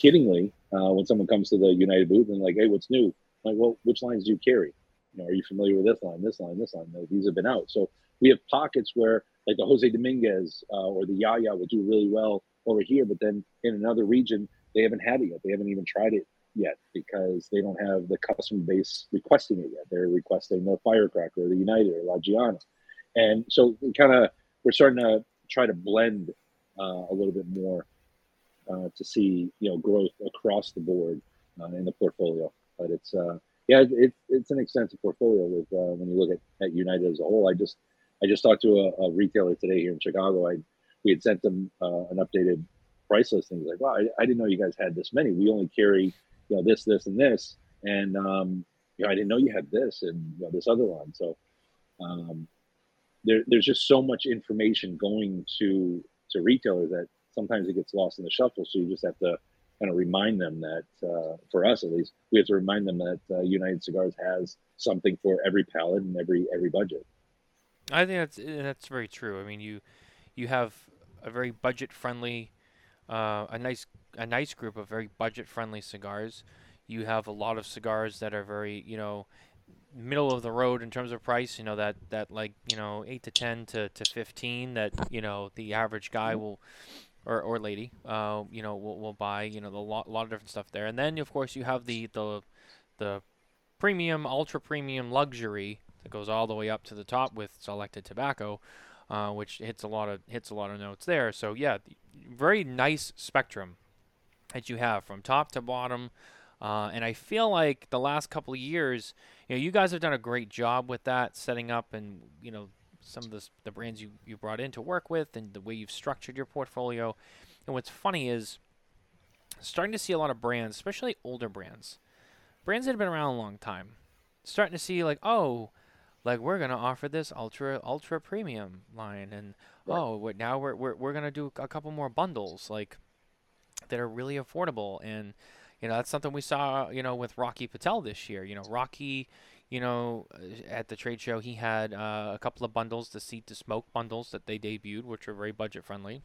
S4: kiddingly, uh, when someone comes to the United booth and like, hey, what's new? Like, well, which lines do you carry? You know, are you familiar with this line, this line, this line? No, these have been out. So we have pockets where, like the Jose Dominguez uh, or the Yaya, will do really well over here, but then in another region, they haven't had it yet. They haven't even tried it yet because they don't have the customer base requesting it yet. They're requesting the Firecracker, the United, or La Giana, and so we kind of we're starting to try to blend uh, a little bit more uh, to see you know growth across the board uh, in the portfolio. But it's uh, yeah, it, it, it's an extensive portfolio with uh, when you look at, at United as a whole. I just I just talked to a, a retailer today here in Chicago. I we had sent them uh, an updated price listing. He's like, wow, I, I didn't know you guys had this many. We only carry you know this, this, and this, and um, you know I didn't know you had this and you know, this other line. So um, there, there's just so much information going to to retailers that sometimes it gets lost in the shuffle. So you just have to kind of remind them that, uh, for us at least, we have to remind them that uh, United Cigars has something for every palate and every every budget.
S2: I think that's uh, that's very true. I mean, you you have a very budget friendly, uh, a nice a nice group of very budget friendly cigars. You have a lot of cigars that are very you know middle of the road in terms of price. You know that that like you know eight to ten to, to fifteen that you know the average guy will. Or, or lady, uh, you know, will, will buy, you know, the lot, lot of different stuff there, and then of course you have the the the premium, ultra premium luxury that goes all the way up to the top with selected tobacco, uh, which hits a lot of hits a lot of notes there. So yeah, very nice spectrum that you have from top to bottom. Uh, and I feel like the last couple of years, you know, you guys have done a great job with that, setting up and you know some of the the brands you you brought in to work with and the way you've structured your portfolio. And what's funny is starting to see a lot of brands, especially older brands, brands that have been around a long time, starting to see like, oh, like we're gonna offer this ultra ultra premium line, and
S4: Right.
S2: oh, what now we're we're we're gonna do a couple more bundles like that are really affordable, and you know that's something we saw you know with Rocky Patel this year. You know Rocky, you know uh, at the trade show he had uh, a couple of bundles, the seat to smoke bundles that they debuted, which are very budget friendly.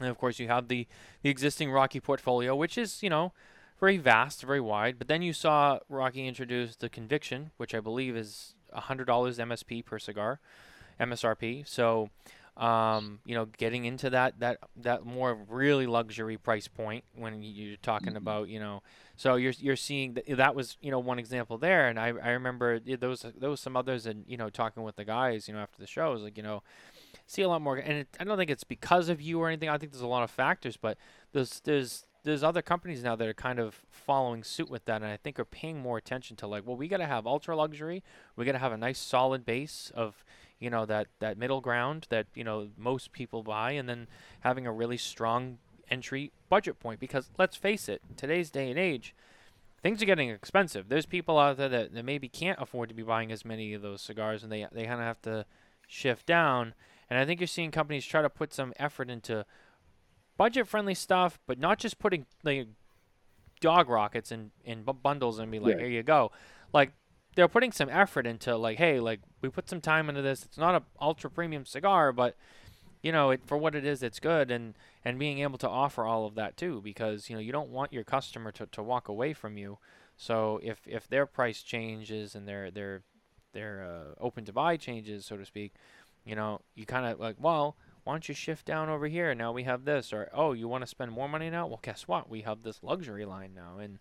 S2: And of course, you have the, the existing Rocky portfolio, which is, you know, very vast, very wide. But then you saw Rocky introduce the Conviction, which I believe is $100 MSP per cigar, MSRP. So, um, you know, getting into that that that more really luxury price point when you're talking about, you know, so you're you're seeing that that was you know one example there, and I I remember those there was there was some others, and you know, talking with the guys, you know, after the show, I was like, you know see a lot more and it, i don't think it's because of you or anything. I think there's a lot of factors but there's there's there's other companies now that are kind of following suit with that and i think are paying more attention to like well we got to have ultra luxury. We got to have a nice solid base of you know that that middle ground that you know most people buy and then having a really strong entry budget point because let's face it today's day and age things are getting expensive there's people out there that, that maybe can't afford to be buying as many of those cigars and they they kind of have to shift down and I think you're seeing companies try to put some effort into budget friendly stuff, but not just putting like dog rockets in, in bu- bundles and be like,
S4: Yeah.
S2: here you go. Like they're putting some effort into like, hey, like we put some time into this. It's not a ultra premium cigar, but you know, it for what it is, it's good and and being able to offer all of that too, because you know you don't want your customer to, to walk away from you. So if if their price changes and their their their uh, open to buy changes, so to speak, you know, you kind of like, well, why don't you shift down over here? Now we have this, or oh, you want to spend more money now? Well, guess what? We have this luxury line now, and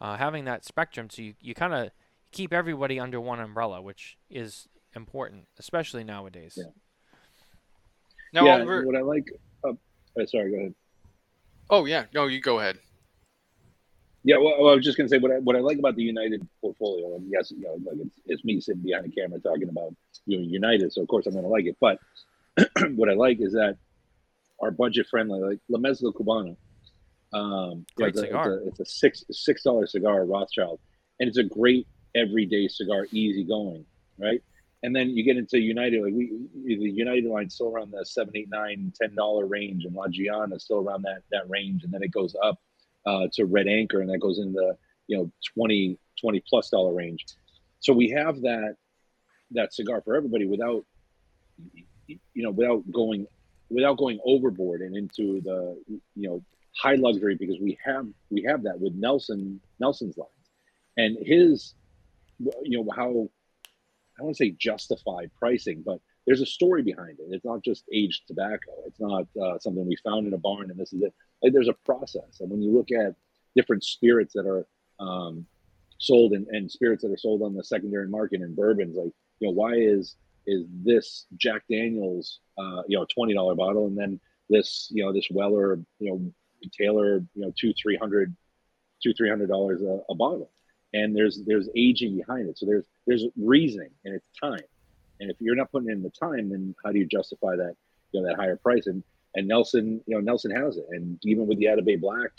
S2: uh, having that spectrum, so you, you kind of keep everybody under one umbrella, which is important, especially nowadays.
S4: Yeah.
S3: Now,
S4: yeah,
S3: Oliver.
S4: what I like. Uh, uh, sorry, go ahead.
S3: Oh yeah, no, you go ahead.
S4: Yeah, well, well, I was just gonna say what I, what I like about the United portfolio, and yes, you know, like it's, it's me sitting behind the camera talking about you know United, so of course I'm gonna like it. But what I like is that our budget friendly, like La Mezcla Cubana, um,
S2: Great
S4: it's, a,
S2: cigar.
S4: it's a it's a six six dollar cigar, Rothschild, and it's a great everyday cigar, easy going, right? And then you get into United, like we the United line still around the seven, eight, nine, ten dollar range, and La Giana still around that that range, and then it goes up uh, to Red Anchor, and that goes in the you know 20 20 plus dollar range. So we have that that cigar for everybody without you know without going without going overboard and into the you know high luxury because we have we have that with Nelson Nelson's lines and his you know how I don't want to say justified pricing, but there's a story behind it. It's not just aged tobacco. It's not uh, something we found in a barn and this is it. Like there's a process. And when you look at different spirits that are um, sold and, and spirits that are sold on the secondary market and bourbons, like you know, why is is this Jack Daniels, uh, you know, twenty dollar bottle, and then this, you know, this Weller, you know, Taylor, you know, two three hundred, two three hundred dollars a bottle, and there's there's aging behind it. So there's there's reasoning and it's time, and if you're not putting in the time, then how do you justify that, you know, that higher price? And and Nelson, you know, Nelson has it, and even with the Atabey Black,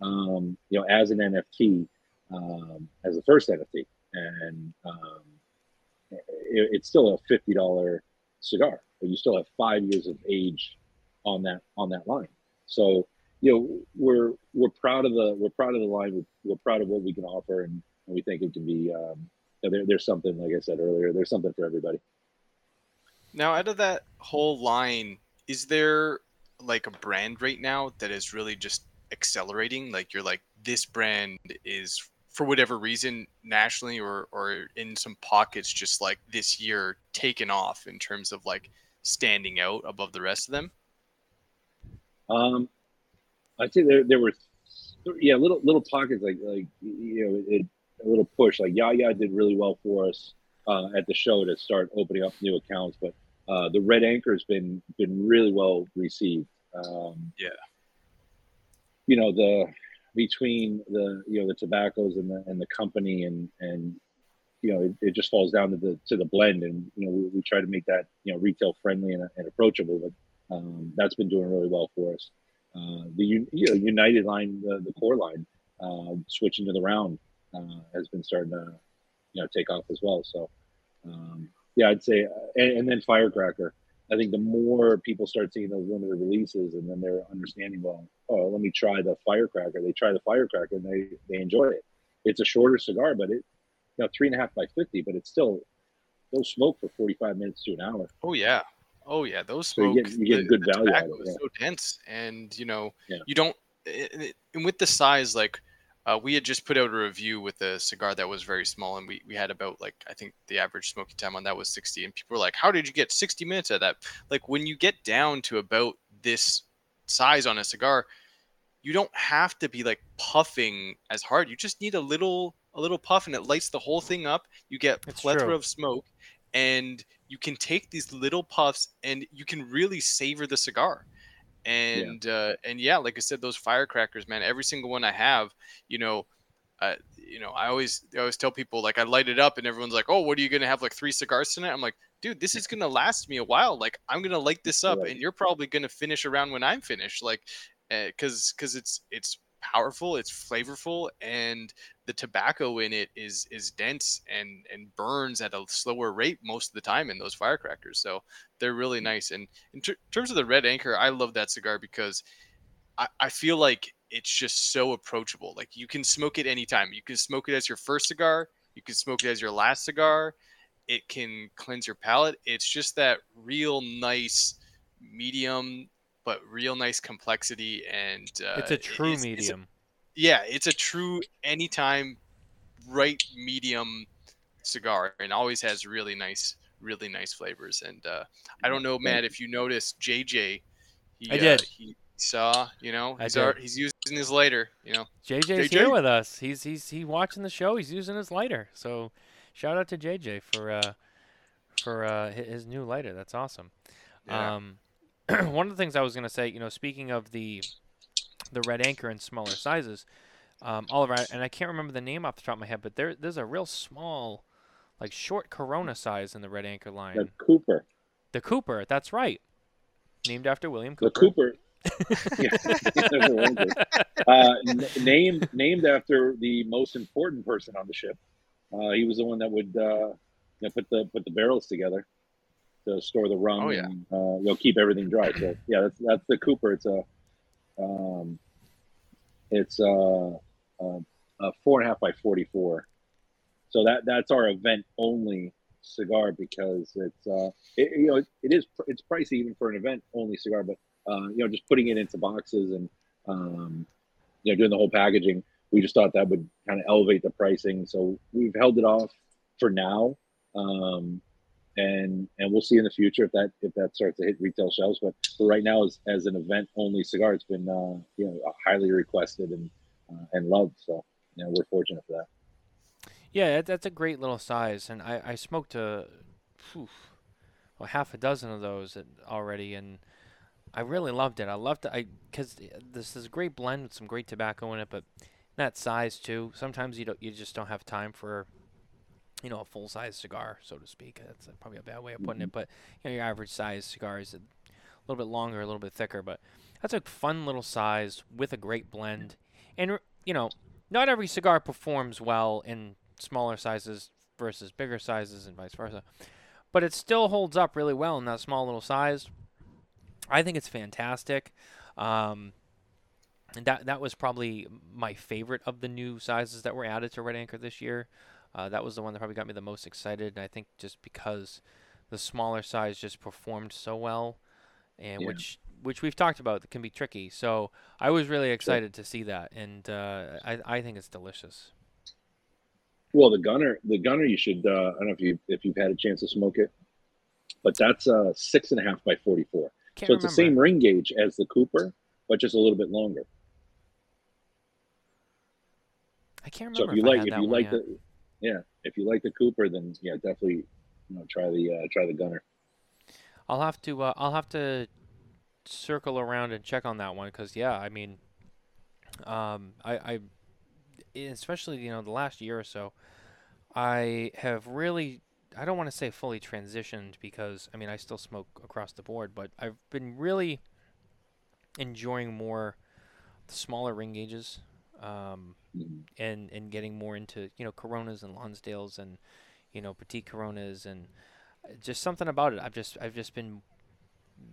S4: um, you know, as an NFT, um, as the first NFT, and um, it, it's still a fifty dollar cigar, but you still have five years of age on that on that line. So you know we're we're proud of the we're proud of the line. We're, we're proud of what we can offer, and, and we think it can be. Um, you know, there, there's something like I said earlier. There's something for everybody.
S3: Now, out of that whole line, is there like a brand right now that is really just accelerating? Like you're like this brand is for whatever reason nationally or or in some pockets just like this year taken off in terms of like standing out above the rest of them.
S4: Um, I'd say there there were yeah little little pockets like like you know it, a little push like Yaya did really well for us uh, at the show to start opening up new accounts, but uh, the Red Anchor's been been really well received. Um,
S3: Yeah.
S4: You know the between the you know the tobaccos and the and the company and and you know it, it just falls down to the to the blend and you know we, we try to make that you know retail friendly and, and approachable but um, that's been doing really well for us uh, the you know, united line the, the core line uh, switching to the round uh, has been starting to you know take off as well so um, yeah, I'd say, uh, and, and, then Firecracker. I think the more people start seeing those limited releases, and then they're understanding, well, oh, let me try the Firecracker. They try the Firecracker, and they they enjoy it. It's a shorter cigar, but it, you know, three and a half by fifty, but it's still they'll smoke for forty five minutes to an hour.
S3: Oh yeah, oh yeah, those
S4: smoke. So you get, you get the, good the value out of it. Yeah.
S3: So dense, and you know, yeah. you don't. And with the size, like uh, we had just put out a review with a cigar that was very small, and we, we had about like I think the average smoking time on that was 60, and people were like, "How did you get 60 minutes of that?" Like when you get down to about this size on a cigar, you don't have to be like puffing as hard. You just need a little a little puff, and it lights the whole thing up. You get a plethora true. of smoke, and you can take these little puffs, and you can really savor the cigar and yeah. uh and yeah like i said those firecrackers man every single one i have you know uh, you know i always i always tell people like i light it up and everyone's like oh what are you gonna have like three cigars tonight i'm like dude this is gonna last me a while like i'm gonna light this up right. and you're probably gonna finish around when i'm finished like because uh, because it's it's powerful, it's flavorful, and the tobacco in it is is dense and and burns at a slower rate most of the time in those firecrackers. So they're really nice. And in ter- terms of the Red Anchor, I love that cigar because I, I feel like it's just so approachable. Like you can smoke it anytime. You can smoke it as your first cigar. You can smoke it as your last cigar. It can cleanse your palate. It's just that real nice medium but real nice complexity and uh,
S2: it's a true it's, medium.
S3: It's a, yeah, it's a true anytime right medium cigar and always has really nice really nice flavors and uh, I don't know Matt if you noticed JJ
S2: he, I did. Uh,
S3: he saw, you know, he's our, he's using his lighter, you know.
S2: JJ's JJ? here with us. He's he's he watching the show. He's using his lighter. So shout out to JJ for uh for uh his new lighter. That's awesome. Yeah. Um one of the things I was going to say, you know, speaking of the the red anchor in smaller sizes, um, Oliver, and I can't remember the name off the top of my head, but there there's a real small, like short Corona size in the red anchor line.
S4: The Cooper.
S2: The Cooper, that's right, named after William Cooper.
S4: The Cooper. uh, n- named named after the most important person on the ship. Uh, he was the one that would uh, you know, put the put the barrels together to store the rum oh, yeah. and uh, you'll keep everything dry. So yeah, that's that's the Cooper. It's a um, it's a, a, a four and a half by forty four. So that that's our event only cigar because it's uh it, you know it, it is it's pricey even for an event only cigar, but uh, you know just putting it into boxes and um, you know doing the whole packaging, we just thought that would kind of elevate the pricing. So we've held it off for now. Um, and and we'll see in the future if that if that starts to hit retail shelves. But for right now, as, as an event only cigar, it's been uh, you know highly requested and uh, and loved. So you know we're fortunate for that.
S2: Yeah, that's a great little size, and I I smoked a, whew, well half a dozen of those already, and I really loved it. I loved it. I because this is a great blend with some great tobacco in it, but that size too. Sometimes you don't you just don't have time for you know, a full size cigar, so to speak. That's probably a bad way of putting mm-hmm. it, but you know, your average size cigar is a little bit longer, a little bit thicker, but that's a fun little size with a great blend. And you know, not every cigar performs well in smaller sizes versus bigger sizes and vice versa, but it still holds up really well in that small little size. I think it's fantastic. Um, and that that was probably my favorite of the new sizes that were added to Red Anchor this year. Uh, that was the one that probably got me the most excited. And I think just because the smaller size just performed so well, and yeah. which which we've talked about can be tricky. So I was really excited sure. to see that, and uh, I I think it's delicious.
S4: Well, the gunner, the gunner, you should. Uh, I don't know if you if you've had a chance to smoke it, but that's uh, six and a half by forty four. So remember. it's the same ring gauge as the Cooper, but just a little bit longer.
S2: I can't remember.
S4: So if you like, if you like the yeah, if you like the Cooper, then yeah, definitely you know try the uh, try the Gunner.
S2: I'll have to uh, I'll have to circle around and check on that one because yeah, I mean, um, I, I especially you know the last year or so, I have really I don't want to say fully transitioned because I mean I still smoke across the board, but I've been really enjoying more the smaller ring gauges um, mm-hmm. and and getting more into you know Coronas and Lonsdales and you know, petite Coronas, and uh, just something about it. I've just I've just been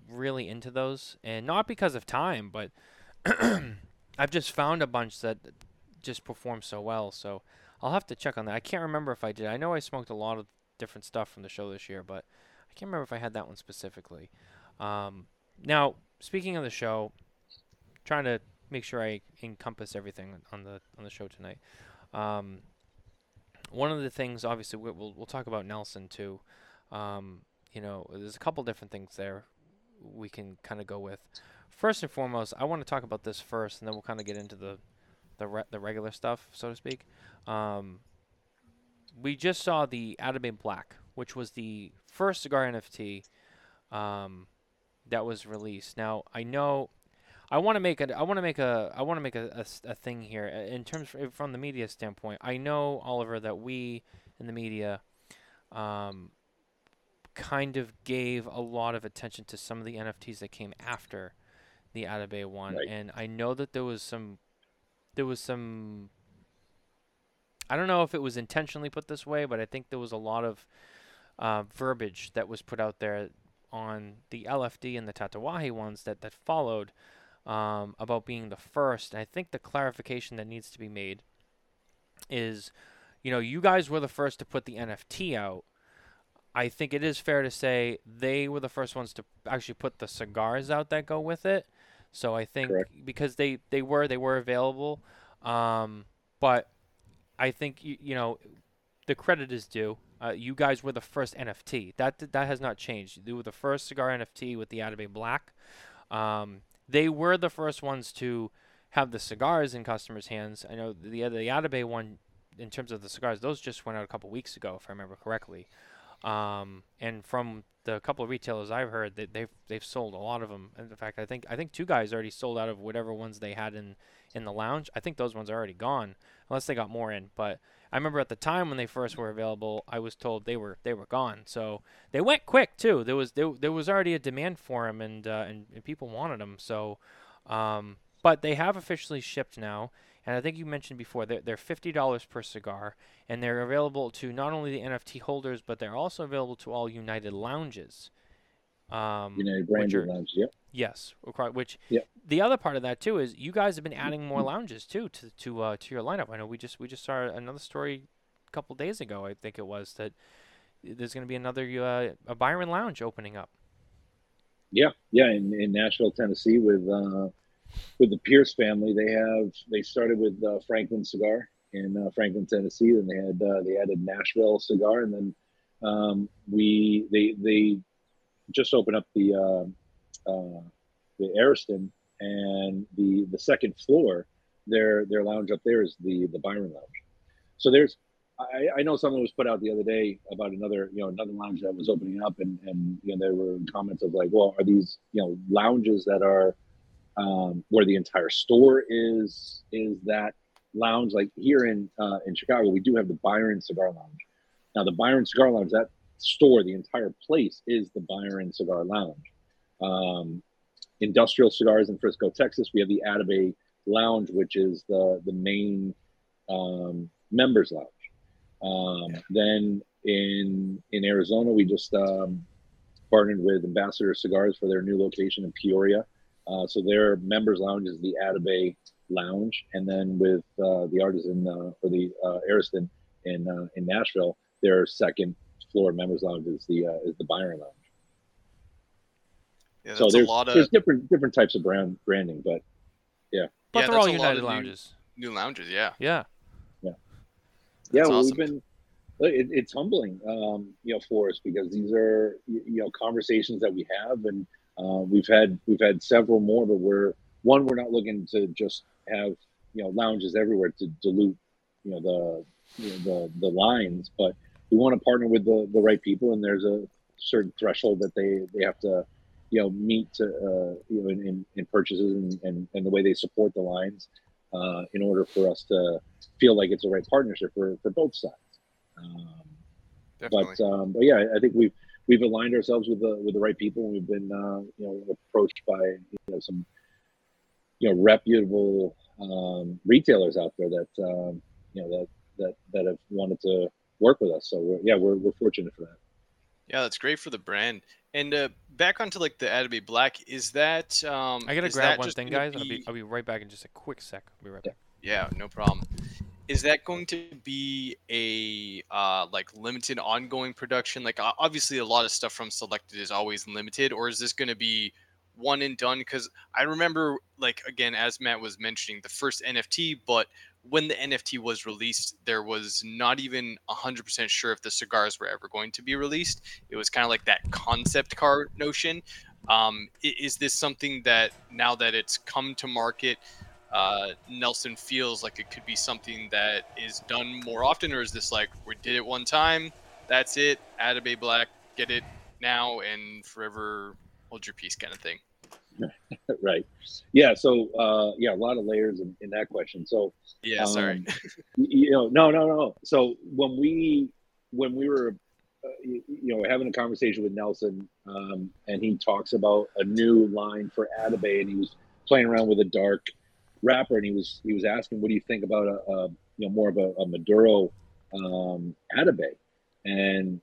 S2: really into those, and not because of time, but I've just found a bunch that just perform so well. So I'll have to check on that. I can't remember if I did. I know I smoked a lot of different stuff from the show this year, but I can't remember if I had that one specifically. Um, now, speaking of the show, trying to make sure I encompass everything on the on the show tonight. Um, one of the things, obviously, we- we'll we'll talk about Nelson too. Um, you know, there's a couple different things there we can kind of go with. First and foremost, I want to talk about this first, and then we'll kind of get into the the re- the regular stuff, so to speak. Um, we just saw the Atabey Black, which was the first cigar NFT um, that was released. Now I know I want to make a I want to make a I want to make a, a s- a thing here uh, in terms from the media standpoint. I know Oliver that we in the media um, kind of gave a lot of attention to some of the NFTs that came after the Atabey one,
S4: Right.
S2: and I know that there was some there was some I don't know if it was intentionally put this way, but I think there was a lot of uh, verbiage that was put out there on the LFD and the Tatuaje ones that, that followed um, about being the first. And I think the clarification that needs to be made is, you know, you guys were the first to put the NFT out. I think it is fair to say they were the first ones to actually put the cigars out that go with it. So I think
S4: Correct.
S2: because they, they were they were available, um, but I think you, you know the credit is due. Uh, you guys were the first NFT. That that has not changed. You were the first cigar NFT with the Atabey Black. Um, they were the first ones to have the cigars in customers' hands. I know the the Atabey one, in terms of the cigars, those just went out a couple weeks ago, if I remember correctly. Um, and from the couple of retailers I've heard, that they've they've sold a lot of them. In fact, I think I think two guys already sold out of whatever ones they had in in the lounge. I think those ones are already gone, unless they got more in. But I remember at the time when they first were available, I was told they were they were gone. So they went quick too. There was there, there was already a demand for them, and uh, and, and people wanted them. So, um, but they have officially shipped now, and I think you mentioned before they're they're fifty dollars per cigar, and they're available to not only the NFT holders, but they're also available to all United lounges. Um,
S4: United Branded
S2: are-
S4: Lounge. Yep.
S2: Yes, which the other part of that too is you guys have been adding more lounges too to to uh, to your lineup. I know we just we just saw another story a couple days ago. I think it was that there's going to be another uh, a Byron Lounge opening up.
S4: Yeah, yeah, in, in Nashville, Tennessee, with uh, with the Pierce family, they have they started with uh, Franklin Cigar in uh, Franklin, Tennessee. and they had uh, they added Nashville Cigar, and then um, we they they just opened up the uh, the Ariston and the the second floor. Their their lounge up there is the the Byron Lounge. So there's I, I know something was put out the other day about another, you know, another lounge that was opening up, and and you know there were comments of like, well, are these you know lounges that are um, where the entire store is is that lounge? Like here in uh, in Chicago, we do have the Byron Cigar Lounge. Now the Byron Cigar Lounge, that store, the entire place is the Byron Cigar Lounge. Um, industrial cigars in Frisco, Texas, we have the Atabey Lounge, which is the the main um, members lounge. Um, Then in in Arizona, we just um, partnered with Ambassador Cigars for their new location in Peoria. Uh, so their members lounge is the Atabey Lounge, and then with uh, the Artisan uh, or the uh, Ariston in uh, in Nashville, their second floor members lounge is the uh, is the Byron Lounge.
S3: Yeah,
S4: so
S3: that's a
S4: there's
S3: lot of
S4: there's different different types of brand branding, but yeah.
S2: But
S3: Yeah,
S2: they're
S3: that's
S2: all
S3: a lot
S2: United
S3: of new-
S2: lounges.
S3: new lounges. Yeah,
S2: Yeah.
S4: yeah,
S3: That's
S4: well,
S3: awesome.
S4: we've been. It, it's humbling, um, you know, for us because these are you know conversations that we have, and uh, we've had we've had several more. But we're one, we're not looking to just have you know lounges everywhere to dilute you know the you know, the the lines, but we want to partner with the the right people, and there's a certain threshold that they they have to you know meet to uh, you know in, in, in purchases and, and and the way they support the lines uh, in order for us to feel like it's the right partnership for for both sides. Um,
S3: definitely.
S4: but um, but yeah, I think we've we've aligned ourselves with the with the right people, and we've been uh, you know approached by you know some you know reputable um, retailers out there that um, you know that that that have wanted to work with us. So we're, yeah, we're we're fortunate for that.
S3: Yeah, that's great for the brand. And uh, back onto like the Atabey Black, is that? Um,
S2: I gotta grab one
S3: just
S2: thing, guys. I'll be
S3: be-
S2: I'll be right back in just a quick sec. I'll be right back.
S3: Yeah, no problem. Is that going to be a uh, like limited ongoing production? Like obviously a lot of stuff from Selected is always limited, or is this going to be one and done? Because I remember like again as Matt was mentioning the first NFT, but when the NFT was released, there was not even hundred percent sure if the cigars were ever going to be released. It was kind of like that concept car notion. Um, is this something that now that it's come to market? uh, Nelson feels like it could be something that is done more often, or is this like we did it one time, that's it, Atabey Black, get it now and forever hold your peace kind of thing?
S4: right. Yeah. So uh, yeah, a lot of layers in, in that question. So
S3: Yeah, sorry.
S4: Um, y- you know, no, no, no. So when we when we were, uh, you, you know, having a conversation with Nelson, um, and he talks about a new line for Atabey, and he was playing around with a dark wrapper, and he was he was asking, "What do you think about a, a you know more of a, a Maduro um, Atabey?" And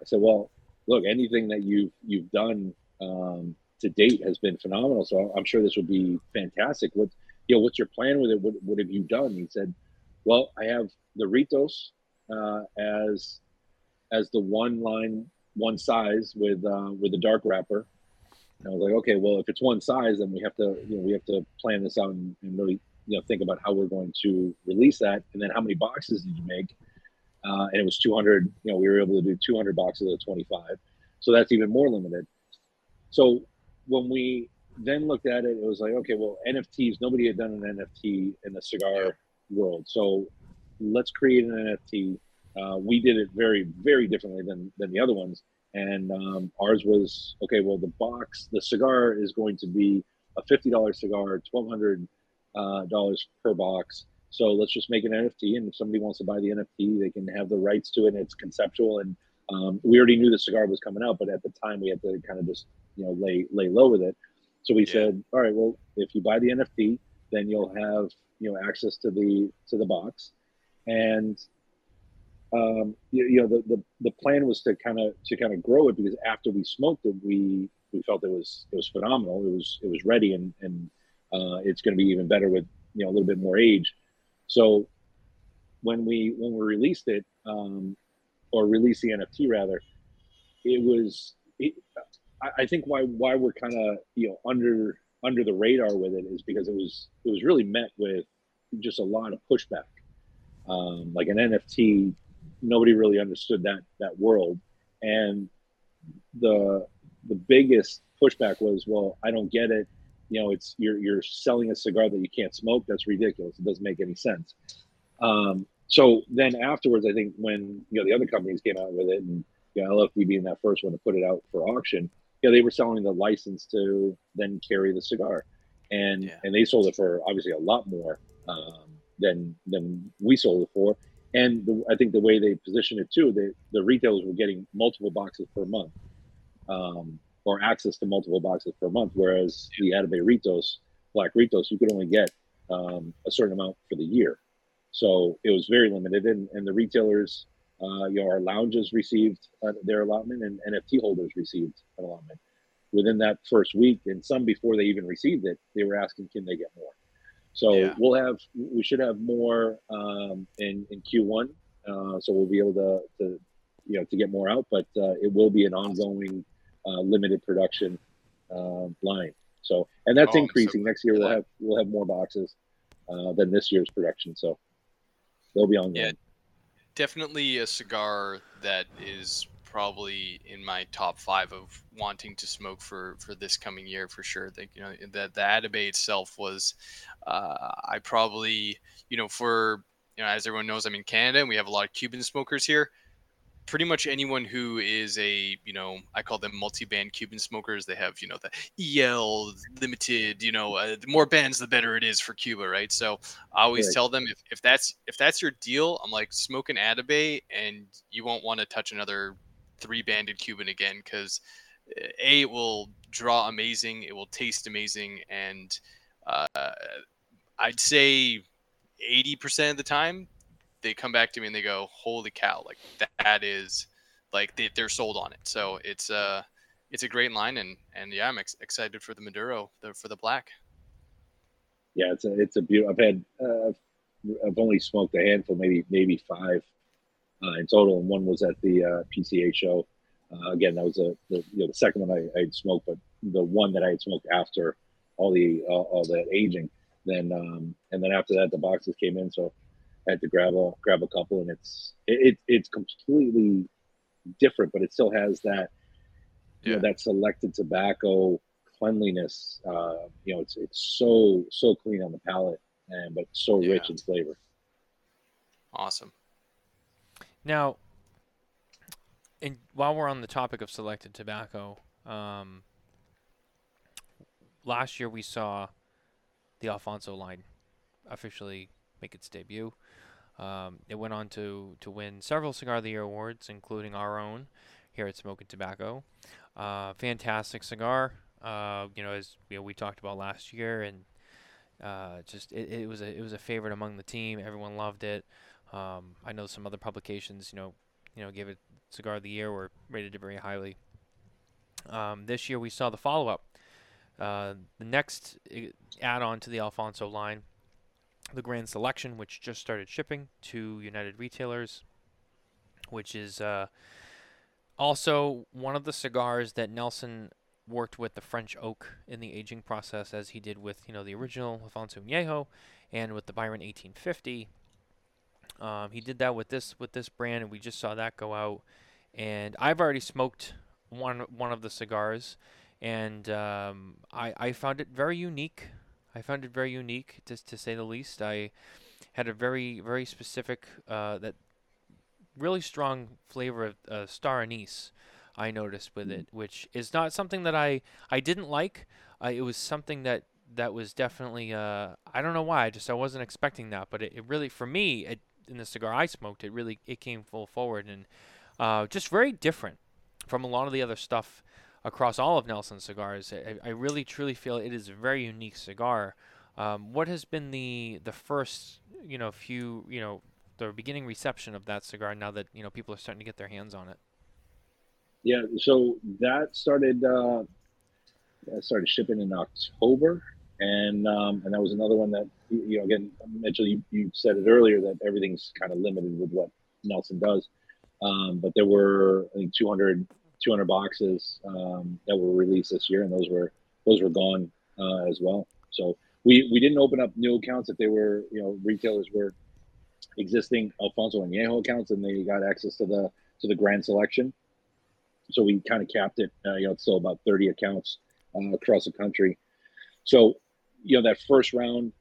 S4: I said, "Well, look, anything that you've you've done um, to date has been phenomenal. So I'm sure this would be fantastic. What you know, what's your plan with it? What, what have you done? He said, well, I have the Ritos uh, as as the one line, one size with uh, with the dark wrapper. And I was like, okay, well, if it's one size, then we have to, you know, we have to plan this out and, and really, you know, think about how we're going to release that, and then how many boxes did you make? Uh, and it was 200. You know, we were able to do 200 boxes of 25, so that's even more limited. So when we then looked at it, it was like, okay, well, NFTs, nobody had done an NFT in the cigar world. So let's create an NFT. Uh, we did it very, very differently than, than the other ones. And um, ours was, okay, well, the box, the cigar is going to be a $50 cigar, $1,200 uh, per box. So let's just make an NFT. And if somebody wants to buy the NFT, they can have the rights to it. And it's conceptual. And um, we already knew the cigar was coming out, but at the time we had to kind of just, you know, lay, lay low with it. So we
S3: Yeah.
S4: said, all right, well, if you buy the NFT, then you'll have you know access to the to the box, and um, you, you know the, the the plan was to kind of to kind of grow it because after we smoked it, we we felt it was it was phenomenal. It was it was ready, and and uh, it's going to be even better with you know a little bit more age. So when we when we released it, um, or release the NFT rather, it was. It, I, think why why we're kind of you know under under the radar with it is because it was it was really met with just a lot of pushback. Um, like an NFT, nobody really understood that that world, and the the biggest pushback was, well, I don't get it. You know, it's you're you're selling a cigar that you can't smoke. That's ridiculous. It doesn't make any sense. Um, so then afterwards, I think when you know the other companies came out with it, and you know, LFD being that first one to put it out for auction, you know, they were selling the license to then carry the cigar, and
S3: Yeah.
S4: and they sold it for obviously a lot more um, than than we sold it for. And the, I think the way they positioned it too, the the retailers were getting multiple boxes per month, um, or access to multiple boxes per month, whereas the Atabey Ritos, Black Ritos, you could only get um, a certain amount for the year. So it was very limited, and, and the retailers, uh, you know, our lounges received uh, their allotment, and NFT holders received an allotment. Within that first week, and some before they even received it, they were asking, "Can they get more?" So
S3: Yeah.
S4: we'll have, we should have more um, in in Q1. Uh, so we'll be able to, to, you know, to get more out, but uh, it will be an ongoing, uh, limited production uh, line. So, and that's
S3: Oh, I'm so
S4: increasing. Next year we'll have we'll have more boxes uh, than this year's production. So they'll be ongoing.
S3: Yeah. Definitely a cigar that is probably in my top five of wanting to smoke for for this coming year for sure. Like you know that the Atabey itself was, uh, I probably you know for you know as everyone knows I'm in Canada and we have a lot of Cuban smokers here. Pretty much anyone who is a you know I call them multi-band Cuban smokers. They have you know the EL limited. You know uh, the more bands the better it is for Cuba, right? So I always
S4: Right.
S3: tell them if, if that's if that's your deal, I'm like smoke an Atabey and you won't want to touch another three banded Cuban again because a it will draw amazing, it will taste amazing, and uh, I'd say eighty percent of the time they come back to me and they go, "Holy cow! Like that is like they, they're sold on it." So it's uh it's a great line, and and yeah, I'm ex- excited for the Maduro the, for the black.
S4: Yeah, it's a it's a beautiful. I've had uh, I've only smoked a handful, maybe maybe five uh, in total, and one was at the uh, PCA show. Uh, again, that was a the, you know, the second one I, I had smoked, but the one that I had smoked after all the all that aging. Then um, and then after that, the boxes came in, so had to grab a grab a couple, and it's it, it it's completely different, but it still has that you know that selected tobacco cleanliness. Uh, you know, it's it's so so clean on the palate, and but so
S3: Yeah.
S4: rich in flavor.
S3: Awesome.
S2: Now, and while we're on the topic of selected tobacco, um, last year we saw the Alfonso line officially make its debut. Um, it went on to, to win several Cigar of the Year awards, including our own here at Smokin Tabacco. Uh, fantastic cigar. Uh, you know, as you know, we talked about last year, and uh, just it, it was a it was a favorite among the team. Everyone loved it. Um, I know some other publications, you know, you know, gave it cigar of the year or rated it very highly. Um, this year we saw the follow up. Uh, the next add-on to the Alfonso line, the Grand Selection, which just started shipping to United retailers, which is uh, also one of the cigars that Nelson worked with the French oak in the aging process, as he did with you know the original Alfonso Añejo and with the Byron 1850. Um, he did that with this with this brand, and we just saw that go out. And I've already smoked one one of the cigars, and um, I I found it very unique. I found it very unique, just to say the least. I had a very very specific uh, that really strong flavor of uh, star anise. I noticed with it, which is not something that I I didn't like. Uh, it was something that that was definitely uh, I don't know why. I just I wasn't expecting that, but it, it really for me it, in the cigar I smoked, it really it came full forward and uh, just very different from a lot of the other stuff across all of Nelson's cigars. I, I really truly feel it is a very unique cigar. Um, what has been the the first you know few you know the beginning reception of that cigar now that you know people are starting to get their hands on it?
S4: Yeah, so that started uh, that started shipping in October, and um, and that was another one that you know again Mitchell you, you said it earlier that everything's kind of limited with what Nelson does, um, but there were I think 200, 200 boxes um, that were released this year, and those were those were gone uh, as well. So we we didn't open up new accounts if they were you know retailers were existing Alfonso and Añejo accounts, and they got access to the to the grand selection so we kind of capped it. Uh, you know, it's still about 30 accounts uh, across the country. So, you know, that first round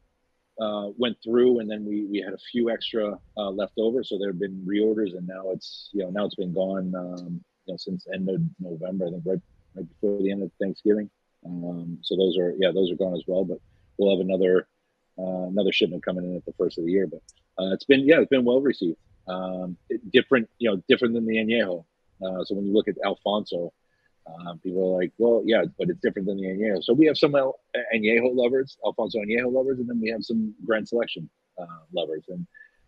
S4: uh, went through, and then we we had a few extra uh, left over. So there have been reorders, and now it's you know now it's been gone. Um, you know, since end of November, I think right right before the end of Thanksgiving. Um, so those are yeah those are gone as well. But we'll have another uh, another shipment coming in at the first of the year. But uh, it's been yeah it's been well received. Um, it, different you know different than the añejo. Uh, so when you look at Alfonso, uh, people are like, well, yeah, but it's different than the Añejo. So we have some El- Añejo lovers, Alfonso Añejo lovers, and then we have some Grand Selection uh, lovers, and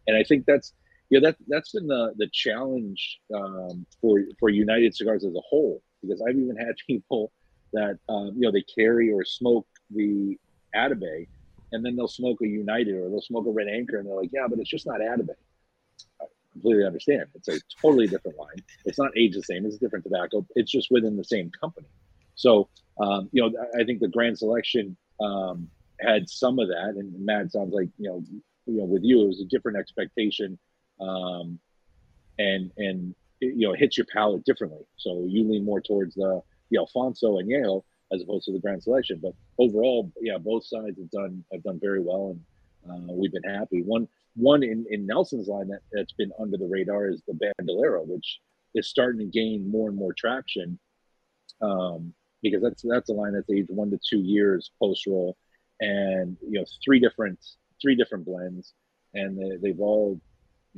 S4: and I think that's yeah that that's been the the challenge um, for for United Cigars as a whole because I've even had people that um, you know they carry or smoke the Atabey, and then they'll smoke a United or they'll smoke a Red Anchor, and they're like, yeah, but it's just not Atabey completely understand. It's a totally different line. It's not aged the same. It's a different tobacco. It's just within the same company. So, um, you know, I think the Grand Selection um, had some of that, and Matt sounds like you know, you know, with you, it was a different expectation, um, and and it, you know, hits your palate differently. So you lean more towards the the Alfonso Añejo as opposed to the Grand Selection. But overall, yeah, both sides have done have done very well, and uh, we've been happy. One one in, in Nelson's line that, that's been under the radar is the Bandolero, which is starting to gain more and more traction um, because that's that's a line that's aged one to two years post roll, and you know three different three different blends, and they, they've all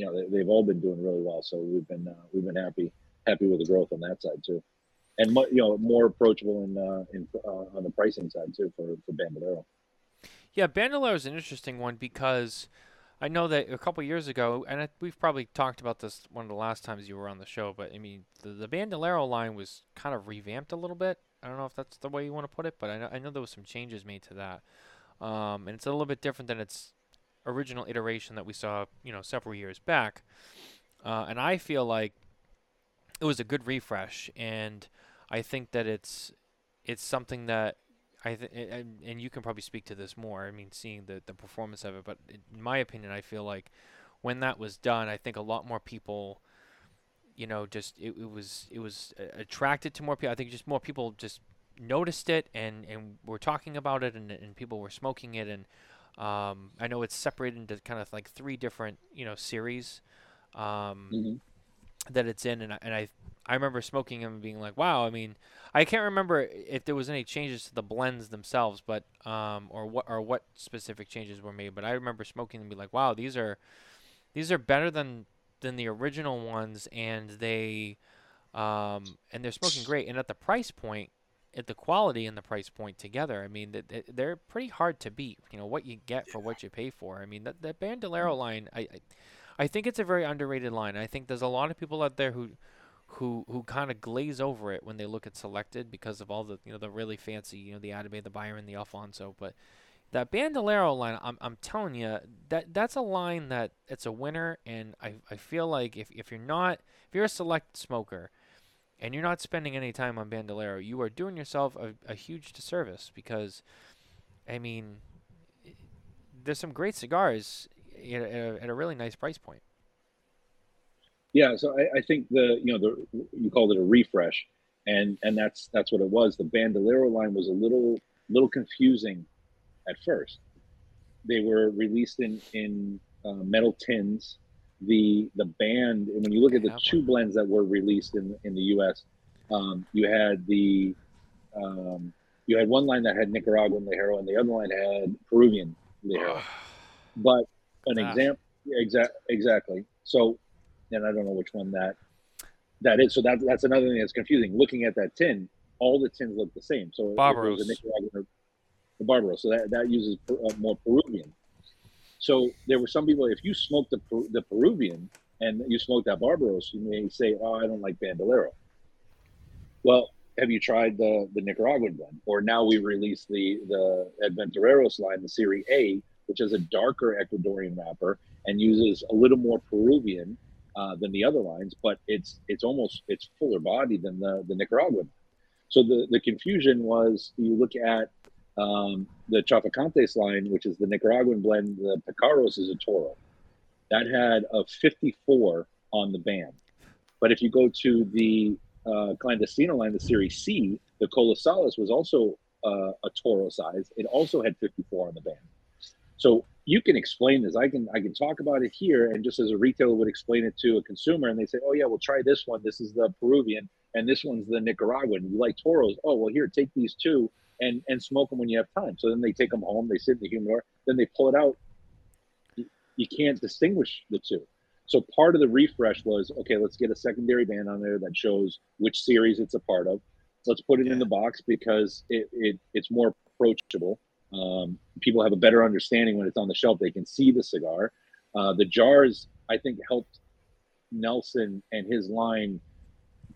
S4: you know they, they've all been doing really well. So we've been uh, we've been happy happy with the growth on that side too, and you know more approachable in uh, in uh, on the pricing side too for for Bandolero.
S2: Yeah, Bandolero is an interesting one because I know that a couple years ago, and I, we've probably talked about this one of the last times you were on the show, but I mean, the, the Bandolero line was kind of revamped a little bit. I don't know if that's the way you want to put it, but I know, I know there was some changes made to that. Um, and it's a little bit different than its original iteration that we saw, you know, several years back. Uh, and I feel like it was a good refresh, and I think that it's it's something that I and, and you can probably speak to this more. I mean, seeing the the performance of it, but in my opinion, I feel like when that was done, I think a lot more people, you know, just it, it was it was attracted to more people. I think just more people just noticed it and and were talking about it, and and people were smoking it, and um, I know it's separated into kind of like three different you know series. Um,
S4: Mhm.
S2: that it's in, and I, and I I remember smoking them and being like, wow. I mean, I can't remember if there was any changes to the blends themselves, but um, or what or what specific changes were made. But I remember smoking them and be like, wow, these are these are better than than the original ones, and they um, and they're smoking great. And at the price point, at the quality and the price point together, I mean, they're pretty hard to beat. You know what you get for what you pay for. I mean, that that Bandolero mm-hmm. line, I, I I think it's a very underrated line. I think there's a lot of people out there who who who kind of glaze over it when they look at selected because of all the you know the really fancy you know the Atabey, the Byron, the Alfonso, but that Bandolero line, I'm I'm telling you that that's a line that it's a winner, and I I feel like if if you're not if you're a select smoker and you're not spending any time on Bandolero, you are doing yourself a, a huge disservice because I mean there's some great cigars at a, at a really nice price point.
S4: Yeah, so I, I think the you know the you called it a refresh, and and that's that's what it was. The Bandolero line was a little little confusing at first. They were released in in uh, metal tins. The the band and when you look at the two blends that were released in in the U.S., um, you had the um, you had one line that had Nicaraguan Ligero and the other line had Peruvian Ligero. But an
S2: Gosh.
S4: example, exact, exactly. So, and I don't know which one that that is. So that that's another thing that's confusing. Looking at that tin, all the tins look the same. So if it was a Nicaraguan or the Barbaros, so that that uses Per- uh, more Peruvian. So there were some people. If you smoked the the Peruvian and you smoked that Barbaros, you may say, "Oh, I don't like Bandolero." Well, have you tried the the Nicaraguan blend? Or now we release the the Aventureros line, the Serie A, which has a darker Ecuadorian wrapper and uses a little more Peruvian uh, than the other lines, but it's it's almost it's fuller body than the the Nicaraguan. So the the confusion was you look at um, the Traficantes line, which is the Nicaraguan blend. The Picaros is a Toro that had a 54 on the band, but if you go to the uh, Clandestino line, the Series C, the Colosalis was also uh, a Toro size. It also had 54 on the band. So you can explain this. I can I can talk about it here, and just as a retailer would explain it to a consumer, and they say, "Oh yeah, well try this one. This is the Peruvian, and this one's the Nicaraguan. You like Toros? Oh well, here take these two and and smoke them when you have time." So then they take them home. They sit in the humidor. Then they pull it out. You, can't distinguish the two. So part of the refresh was okay. Let's get a secondary band on there that shows which series it's a part of. Let's put it in the box because it, it it's more approachable. Um, people have a better understanding when it's on the shelf. They can see the cigar. Uh, the jars, I think, helped Nelson and his line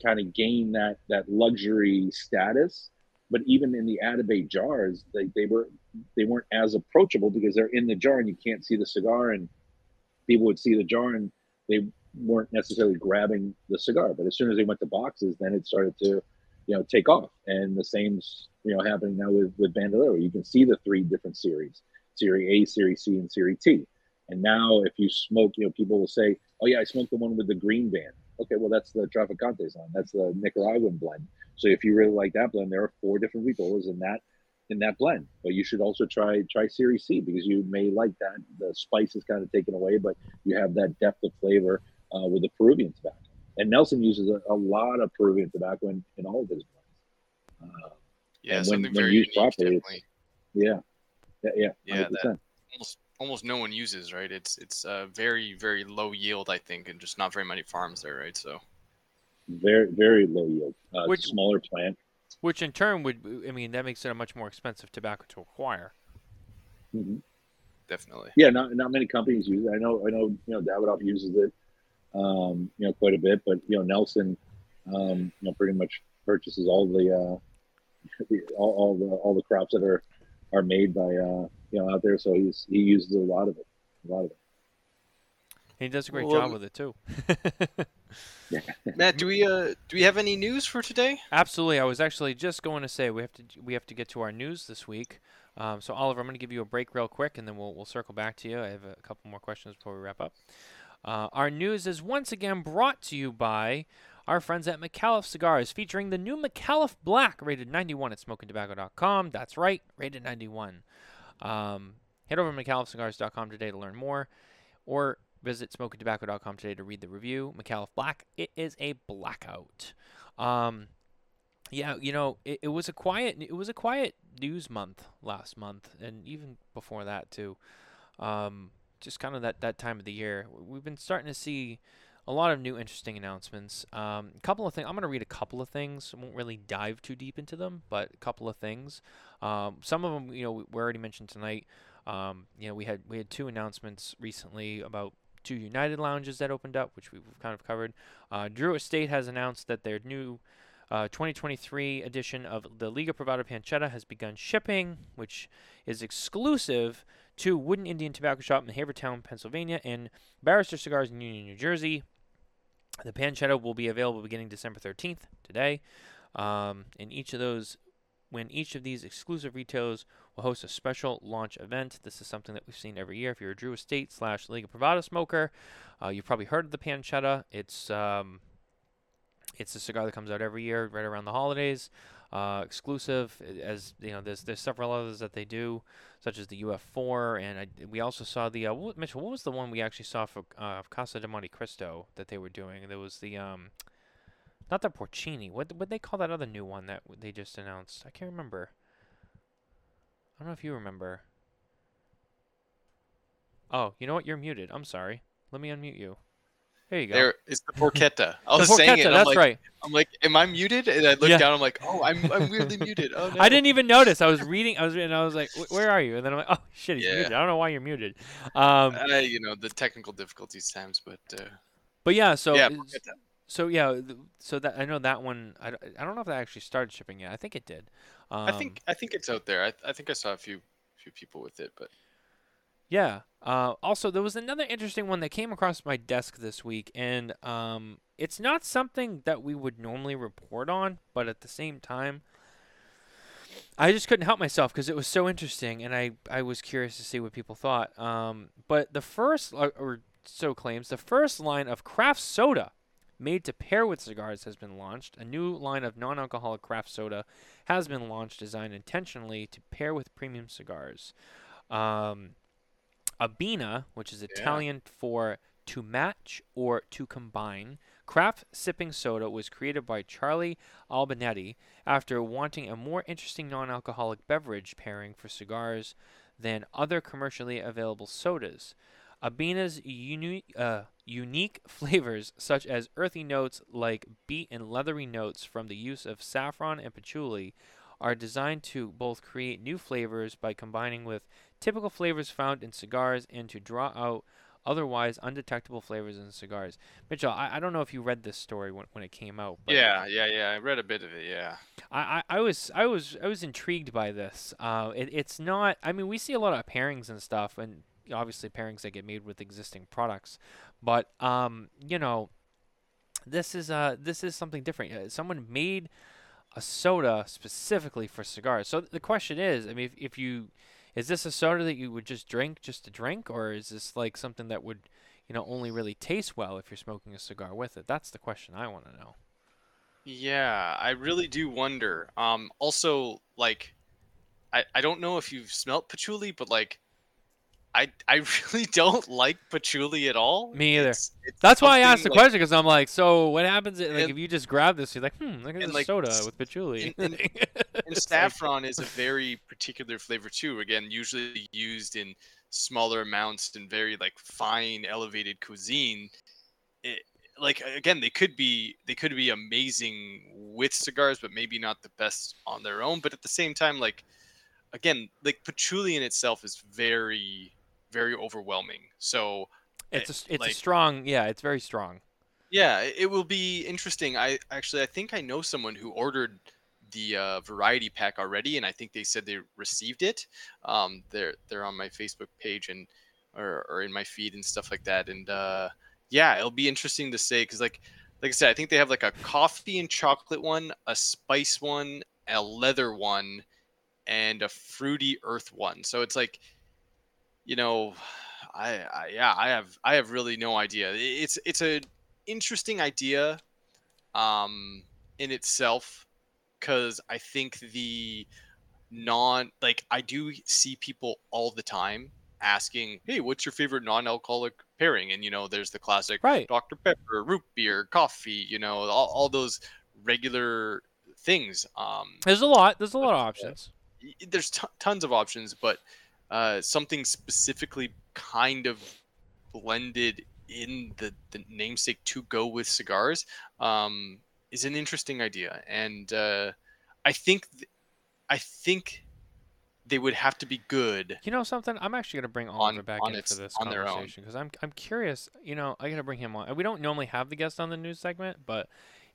S4: kind of gain that that luxury status. But even in the Atabey jars, they, they were they weren't as approachable because they're in the jar and you can't see the cigar, and people would see the jar and they weren't necessarily grabbing the cigar. But as soon as they went to boxes, then it started to you know take off. And the same's you know happening now with with bandolero. You can see the three different series series a series c and series t. And now if you smoke you know people will say oh yeah i smoked the one with the green band okay well that's the traficantes line that's the nicaraguan blend. So if you really like that blend there are four different vitolas in that in that blend. But you should also try try series c because you may like that. The spice is kind of taken away but you have that depth of flavor uh, with the peruvian tobacco. And Nelson uses a, a lot of Peruvian tobacco in, in all of his blends. Uh,
S3: Yeah,
S4: when-
S3: something
S4: when
S3: very
S4: used
S3: unique,
S4: properly, yeah, yeah, yeah,
S3: Yeah,
S4: 100%.
S3: that- Almost, almost no one uses, right? It's it's uh, very very low yield, I think, and just not very many farms there, right? So
S4: very, very low yield. Uh,
S2: Which-
S4: smaller plant.
S2: Which in turn would, I mean, that makes it a much more expensive tobacco to acquire.
S4: Mhm.
S3: definitely.
S4: Yeah, not not many companies use it. I know I know you know Davidoff uses it, um, you know, quite a bit. But you know Nelson, um, you know, pretty much purchases all the uh, all, all the all the crops that are are made by uh, you know out there. So he's he uses a lot of it, a lot of it.
S2: He does a great
S3: Well,
S2: job with it too.
S4: Yeah.
S3: Matt, do we uh do we have any news for today?
S2: Absolutely. I was actually just going to say we have to we have to get to our news this week. Um, so Oliver, I'm going to give you a break real quick, and then we'll we'll circle back to you. I have a couple more questions before we wrap up. Uh, our news is once again brought to you by our friends at Micallef Cigars, featuring the new Micallef Black, rated 91 at SmokinTabacco.com. That's right, rated 91. Um, head over to MicallefCigars.com today to learn more, or visit SmokinTabacco.com today to read the review. Micallef Black, it is a blackout. Um, yeah, you know, it, it was a quiet it was a quiet news month last month, and even before that too. Um, just kind of that that time of the year, we've been starting to see a lot of new interesting announcements. Um, a couple of things. I'm going to read a couple of things. I won't really dive too deep into them, but a couple of things. Um, some of them, you know, we we already mentioned tonight. Um, you know, we had we had two announcements recently about two United lounges that opened up, which we've kind of covered. Uh, Drew Estate has announced that their new uh, 2023 edition of the Liga Privada Pancetta has begun shipping, which is exclusive to Wooden Indian Tobacco Shop in Havertown, Pennsylvania, and Barrister Cigars in Union, New Jersey. The pancetta will be available beginning December 13th, today. Um, and each of those, when each of these exclusive retailers will host a special launch event. This is something that we've seen every year. If you're a Drew Estate slash Liga Privada smoker, uh, you've probably heard of the pancetta. It's um, it's a cigar that comes out every year, right around the holidays. Uh, exclusive, uh, as you know, there's there's several others that they do, such as the UF4, and I, we also saw the uh, what, Mitchell. What was the one we actually saw for uh, Casa de Montecristo that they were doing? There was the um, not the Porcini. What what they call that other new one that they just announced? I can't remember. I don't know if you remember. Oh, you know what? You're muted. I'm sorry. Let me unmute you. There you go.
S3: There is the porchetta. I
S2: The
S3: was saying it. I'm
S2: that's
S3: like,
S2: right.
S3: I'm like, am I muted? And I look
S2: Yeah.
S3: down. I'm like, oh, I'm I'm weirdly muted. Oh no.
S2: I didn't even notice. I was reading. I was and I was like, "Where are you?" And then I'm like, "Oh shit, he's
S3: Yeah.
S2: muted." I don't know why you're muted. Um,
S3: Uh, you know the technical difficulties times, but uh,
S2: but yeah, so
S3: yeah,
S2: so yeah, so that I know that one. I, I don't know if that actually started shipping yet. I think it did. Um,
S3: I think I think it's out there. I, I think I saw a few few people with it, but
S2: Yeah. Uh, also, there was another interesting one that came across my desk this week, and um, it's not something that we would normally report on, but at the same time, I just couldn't help myself because it was so interesting, and I, I was curious to see what people thought. Um, but the first, or, or so claims, the first line of craft soda made to pair with cigars has been launched. A new line of non alcoholic craft soda has been launched, designed intentionally to pair with premium cigars. Um, Abbina, which is Italian for to match or to combine, craft sipping soda was created by Charlie Albanetti after wanting a more interesting non alcoholic beverage pairing for cigars than other commercially available sodas. Abbina's uni- uh, unique flavors, such as earthy notes like beet and leathery notes from the use of saffron and patchouli, are designed to both create new flavors by combining with typical flavors found in cigars and to draw out otherwise undetectable flavors in cigars. Mitchell, I, I don't know if you read this story when, when it came out, but
S3: yeah, yeah, yeah. I read a bit of it. Yeah.
S2: I, I, I was I was I was intrigued by this. Uh, it, it's not. I mean, we see a lot of pairings and stuff, and obviously pairings that get made with existing products, but um, you know, this is uh this is something different. Uh, Someone made a soda specifically for cigars. So the question is, I mean, if, if you is this a soda that you would just drink just to drink, or is this like something that would you know only really taste well if you're smoking a cigar with it? That's the question I want to know.
S3: Yeah, I really do wonder. Um, also, like, I, I don't know if you've smelt patchouli, but like, I I really don't like patchouli at all.
S2: Me either.
S3: It's, it's
S2: That's why I asked the
S3: like,
S2: question because I'm like, so what happens i- like
S3: And-
S2: if you just grab this? You're like, hmm, look at
S3: and,
S2: this
S3: like,
S2: soda with patchouli.
S3: and- And
S2: like-
S3: saffron is a very particular flavor too. Again, usually used in smaller amounts and very like fine, elevated cuisine. It, like again, they could be they could be amazing with cigars, but maybe not the best on their own. But at the same time, like again, like patchouli in itself is very very overwhelming. So
S2: It's a, it's
S3: like-
S2: a strong, yeah, it's very strong.
S3: yeah, it will be interesting. I actually I think I know someone who ordered the uh, variety pack already, and I think they said they received it. Um, they're they're on my Facebook page and or, or in my feed and stuff like that. And uh, yeah, it'll be interesting to say because like like I said, I think they have like a coffee and chocolate one, a spice one, a leather one, and a fruity earth one. So it's like, you know, I, I yeah, I have I have really no idea. It's it's a interesting idea, um, in itself, because I think the non like I do see people all the time asking, "Hey, what's your favorite non-alcoholic pairing?" And you know, there's the classic
S2: Right.
S3: Dr. Pepper, root beer, coffee, you know, all, all those regular things. Um,
S2: There's a lot. There's a lot of options.
S3: there's t- tons of options, but uh, something specifically kind of blended in the, the namesake to go with cigars um, is an interesting idea, and uh, I think th- I think they would have to be good.
S2: You know something? I'm actually gonna bring
S3: On-
S2: Oliver back
S3: on
S2: in
S3: its-
S2: for this
S3: on
S2: conversation because I'm I'm curious. You know, I gotta bring him on. We don't normally have the guest on the news segment, but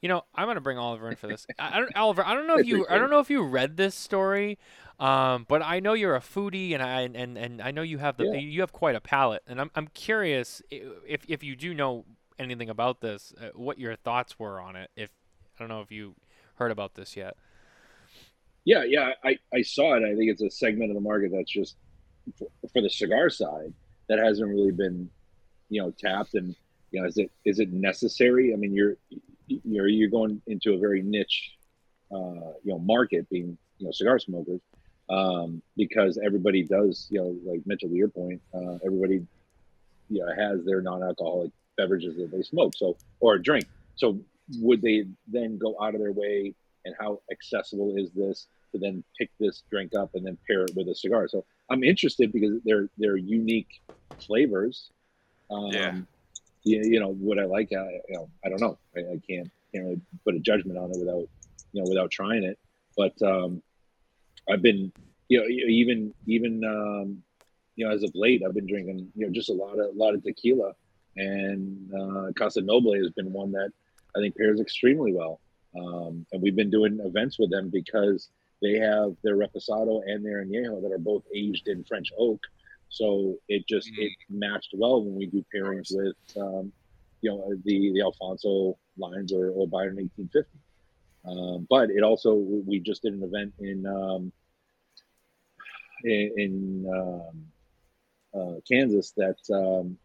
S2: you know, I'm gonna bring Oliver in for this. I, I don't, Oliver. I don't know if you I don't know if you read this story, um, but I know you're a foodie, and I and and I know you have the
S4: Yeah.
S2: you have quite a palate, and I'm I'm curious if if you do know anything about this, uh, what your thoughts were on it. If I don't know if you heard about this yet.
S4: Yeah, yeah, I, I saw it. I think it's a segment of the market that's just for, for the cigar side that hasn't really been, you know, tapped. And you know, is it is it necessary? I mean, you're you're you're going into a very niche, uh, you know, market, being you know cigar smokers, um, because everybody does, you know, like Mitchell, to your point, uh, everybody, you know, has their non-alcoholic beverages that they smoke, so or drink. So would they then go out of their way and how accessible is this to then pick this drink up and then pair it with a cigar. So I'm interested because they're they're unique flavors. Um,
S3: Yeah.
S4: You, you know what I like. I, you know I don't know. I, I can't can't really put a judgment on it without you know without trying it. But um, I've been you know even even um, you know as of late I've been drinking you know just a lot of a lot of tequila and uh, Casa Noble has been one that I think pairs extremely well. Um, and we've been doing events with them because they have their reposado and their añejo that are both aged in French oak. So it just
S3: Mm.
S4: it matched well when we do pairings with um, you know the the Alfonso lines or, or Byron 1850. Um, but it also we just did an event in um, in, in um, uh, Kansas that um,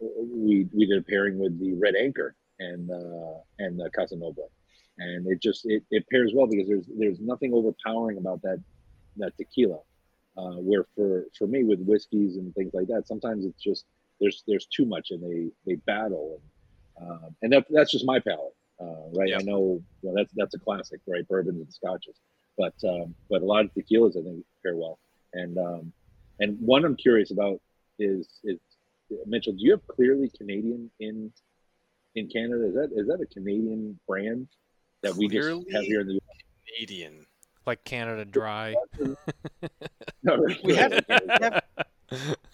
S4: we we did a pairing with the Red Anchor and uh, and the Casa Noble, and it just it, it pairs well because there's there's nothing overpowering about that that tequila. Uh, where for for me with whiskeys and things like that, sometimes it's just there's there's too much and they they battle and um, and that that's just my palate, uh, right? I know, you know that's that's a classic, right? Bourbons and scotches, but um, but a lot of tequilas I think pair well, and um, and one I'm curious about is is Mitchell. Do you have clearly Canadian in in Canada? Is that is that a Canadian brand that we just have here in the
S3: Canadian.
S2: Like Canada Dry.
S4: No, right.
S3: We have-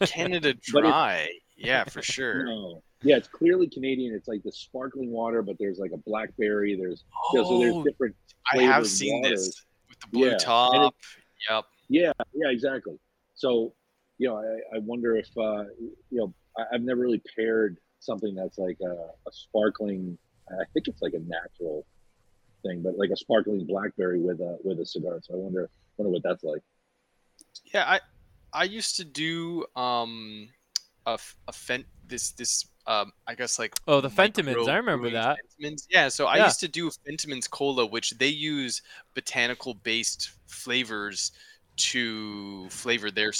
S3: Canada Dry. yeah, for sure.
S4: No. Yeah, it's clearly Canadian. It's like the sparkling water, but there's like a blackberry. There's you know, so there's
S3: Oh,
S4: different.
S3: I have seen
S4: waters.
S3: this with the blue
S4: Yeah, and it-
S3: top. Yep.
S4: Yeah, yeah, exactly. So, you know, I, I wonder if uh, you know I, I've never really paired something that's like a, a sparkling. I think it's like a natural thing, but like a sparkling blackberry with a with a cigar. So I wonder wonder what that's like.
S3: Yeah, I I used to do um a, a fent this this um I guess like
S2: Oh, the
S3: micro
S2: Fentimans, I remember that.
S3: Fentimans. Yeah, so I
S2: Yeah.
S3: used to do Fentimans cola, which they use botanical based flavors to flavor their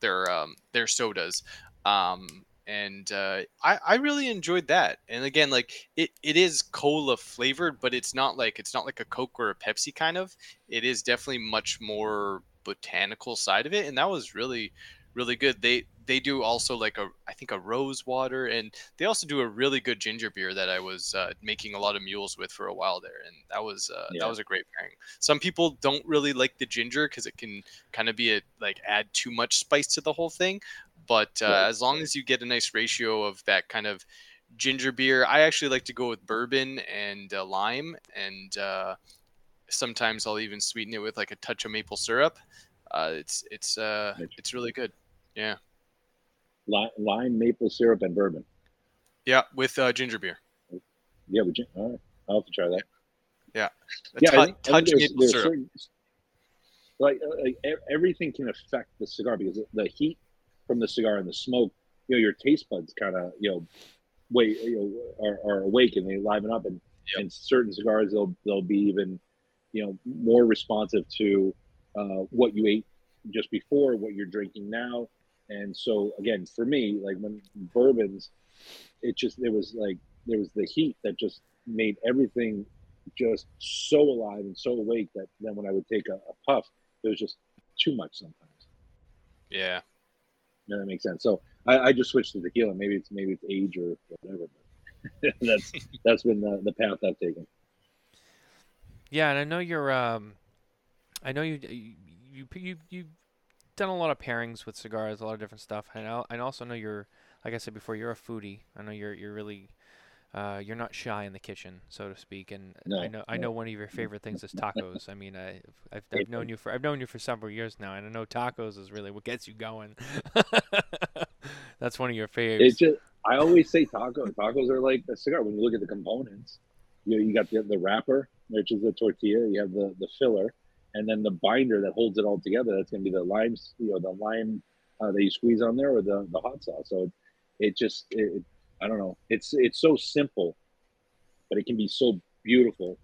S3: their um their sodas. Um and uh, I, I really enjoyed that. And again, like it, it is cola flavored, but it's not like it's not like a Coke or a Pepsi kind of. It is definitely much more botanical side of it, and that was really, really good. They they do also like a I think a rose water, and they also do a really good ginger beer that I was uh, making a lot of mules with for a while there, and that was uh,
S4: Yeah.
S3: that was a great pairing. Some people don't really like the ginger because it can kind of be a like add too much spice to the whole thing, But uh,
S4: Right.
S3: as long as you get a nice ratio of that kind of ginger beer, I actually like to go with bourbon and uh, lime, and uh, sometimes I'll even sweeten it with like a touch of maple syrup. Uh, it's it's uh, it's really good. Yeah,
S4: Lime, maple syrup, and bourbon.
S3: yeah, with uh, ginger beer.
S4: Yeah, you? All right, I'll have to try that.
S3: A
S4: yeah,
S3: tou-
S4: I think, I
S3: touch
S4: think there's,
S3: maple
S4: there's
S3: syrup.
S4: certain, like, like everything can affect the cigar because the heat from the cigar and the smoke, you know, your taste buds kind of, you know, wait, you know, are, are awake and they liven up. And,
S3: Yep.
S4: and certain cigars, they'll they'll be even, you know, more responsive to uh, what you ate just before, what you're drinking now. And so again, for me, like when bourbons, it just there was like there was the heat that just made everything just so alive and so awake that then when I would take a, a puff, it was just too much sometimes.
S3: Yeah.
S4: Know, that makes sense. So I, I just switched to tequila. Maybe it's maybe it's age or whatever. But that's that's been the, the path I've taken.
S2: Yeah, and I know you're. Um, I know you you you you you've done a lot of pairings with cigars, a lot of different stuff, and I I also know you're like I said before, you're a foodie. I know you're you're really. Uh, you're not shy in the kitchen, so to speak, and I
S4: No,
S2: know I know one of your favorite things is tacos. I mean, I, I've, I've known you for I've known you for several years now, and I know tacos is really what gets you going. That's one of your favorites.
S4: It's just I always say tacos. Tacos are like a cigar. When you look at the components, you know, you got the, the wrapper, which is the tortilla. You have the the filler, and then the binder that holds it all together. That's gonna be the lime, you know, the lime uh, that you squeeze on there, or the the hot sauce. So it, it just it, I don't know. It's it's so simple, but it can be so beautiful,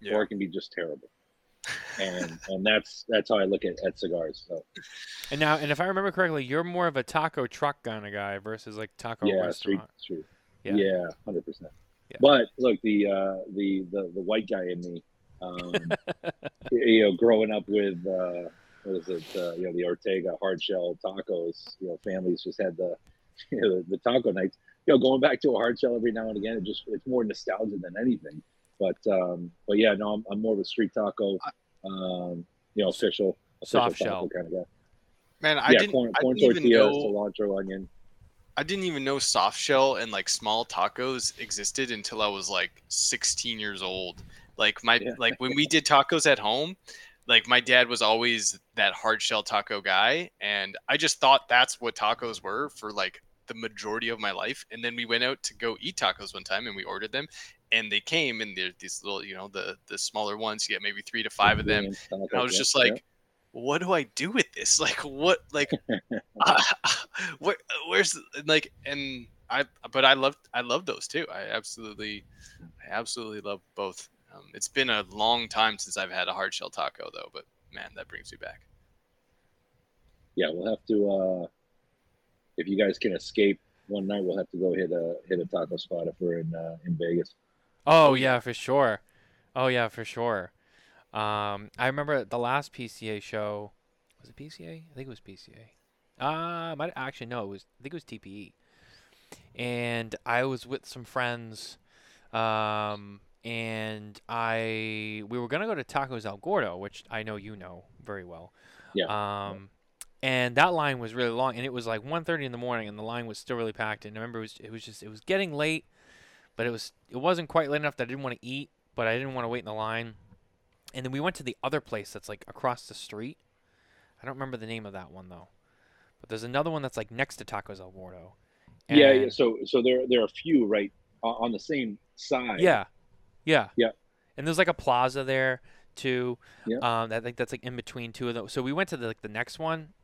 S3: Yeah.
S4: or it can be just terrible. And and that's that's how I look at, at cigars. So
S2: And now, and if I remember correctly, you're more of a taco truck kind of guy versus like taco
S4: yeah, street
S2: restaurant.
S4: street.
S2: Yeah.
S4: Yeah, hundred percent. But look, the uh, the the the white guy in me, um, you know, growing up with uh, what is it? Uh, you know, the Ortega hard shell tacos. You know, families just had the you know, the, the taco nights. You know, going back to a hard shell every now and again, it just it's more nostalgia than anything. But um, but yeah, no, I'm, I'm more of a street taco, um, you know, official, official
S2: Soft shell.
S4: kind of guy.
S3: Man, I
S4: yeah,
S3: didn't,
S4: corn,
S3: I
S4: corn
S3: didn't even
S4: tortilla,
S3: know
S4: cilantro, onion.
S3: I didn't even know soft shell and like small tacos existed until I was like 16 years old. Like my
S4: Yeah.
S3: like when we did tacos at home, like my dad was always that hard shell taco guy and I just thought that's what tacos were for like the majority of my life and then we went out to go eat tacos one time and we ordered them and they came and they're these little, you know, the the smaller ones, you get maybe 3 to 5 of them and I was just like, what do I do with this? Like, what, like, uh, where, where's like, and I, but I love, I love those too. I absolutely, I absolutely love both. Um, it's been a long time since I've had a hard shell taco though, but man, that brings me back.
S4: yeah, we'll have to. uh If you guys can escape one night, we'll have to go hit a hit a taco spot if we're in uh, in Vegas.
S2: Oh yeah, for sure. Oh yeah, for sure. Um, I remember the last PCA show. Was it PCA? I think it was PCA. Uh, might actually no, it was. I think it was TPE. And I was with some friends, um, and I we were gonna go to Tacos El Gordo, which I know you know very well.
S4: Yeah.
S2: Um, and that line was really long, and it was like 1.30 in the morning, and the line was still really packed. And I remember it was it was just it was getting late but it was it wasn't quite late enough that I didn't want to eat, but I didn't want to wait in the line. And then we went to the other place that's like across the street. I don't remember the name of that one though. But there's another one that's like next to Tacos El Gordo.
S4: yeah, yeah. So so there there are a few right on the same side.
S2: yeah. Yeah.
S4: Yeah.
S2: And there's like a plaza there too.
S4: Yeah.
S2: Um I think that's like in between two of those. So we went to the like the next one,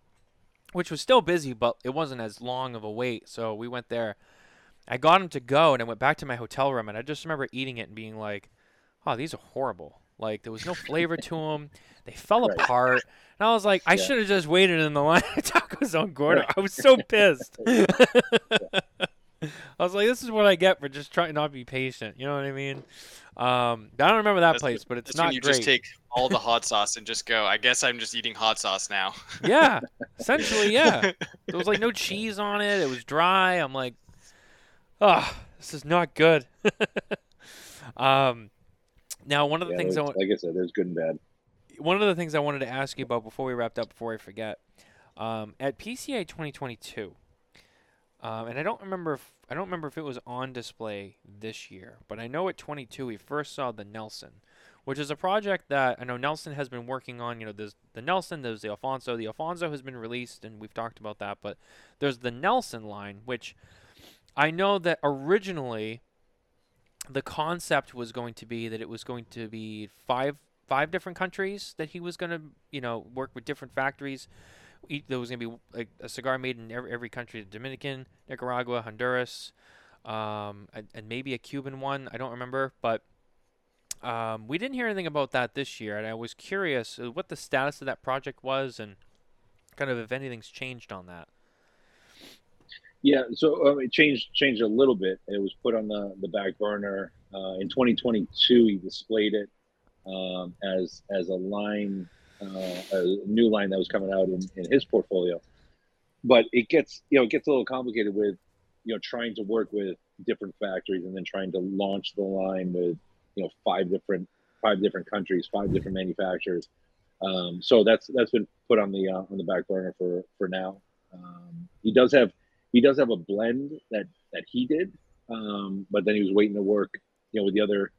S2: which was still busy, but it wasn't as long of a wait. So we went there. I got him to go and I went back to my hotel room and I just remember eating it and being like, "Oh, these are horrible." Like there was no flavor to them. They fell
S4: Right.
S2: apart. And I was like, I
S4: Yeah.
S2: should have just waited in the line at Tacos El Gordo.
S4: Right.
S2: I was so pissed. I was like, this is what I get for just trying not to be patient. You know what I mean? Um, I don't remember that
S3: That's
S2: place, but it's not
S3: when you
S2: great.
S3: just take all the hot sauce and just go. I guess I'm just eating hot sauce now.
S2: yeah, essentially, yeah. There was like no cheese on it. It was dry. I'm like, oh, this is not good. um, now one of the
S4: Yeah,
S2: things I want,
S4: like I said, there's good and bad.
S2: one of the things I wanted to ask you about before we wrapped up, before I forget, um, at PCA 2022, Um, and I don't remember if I don't remember if it was on display this year, but I know at 22 we first saw the Nelson, which is a project that I know Nelson has been working on. You know, there's the Nelson, there's the Alfonso. The Alfonso has been released, and we've talked about that. But there's the Nelson line, which I know that originally the concept was going to be that it was going to be five five different countries that he was going to you know work with different factories. There was going to be like a cigar made in every, every country: Dominican, Nicaragua, Honduras, um, and, and maybe a Cuban one. I don't remember, but um, we didn't hear anything about that this year, and I was curious uh, what the status of that project was and kind of if anything's changed on that.
S4: Yeah, so um, it changed changed a little bit. It was put on the the back burner uh, in 2022. He displayed it um, as as a line, uh, a new line that was coming out in, in his portfolio. But it gets you know it gets a little complicated with you know trying to work with different factories and then trying to launch the line with you know five different five different countries, five different manufacturers. Um, so that's that's been put on the uh, on the back burner for for now. Um, he does have he does have a blend that that he did, um, but then he was waiting to work you know with the other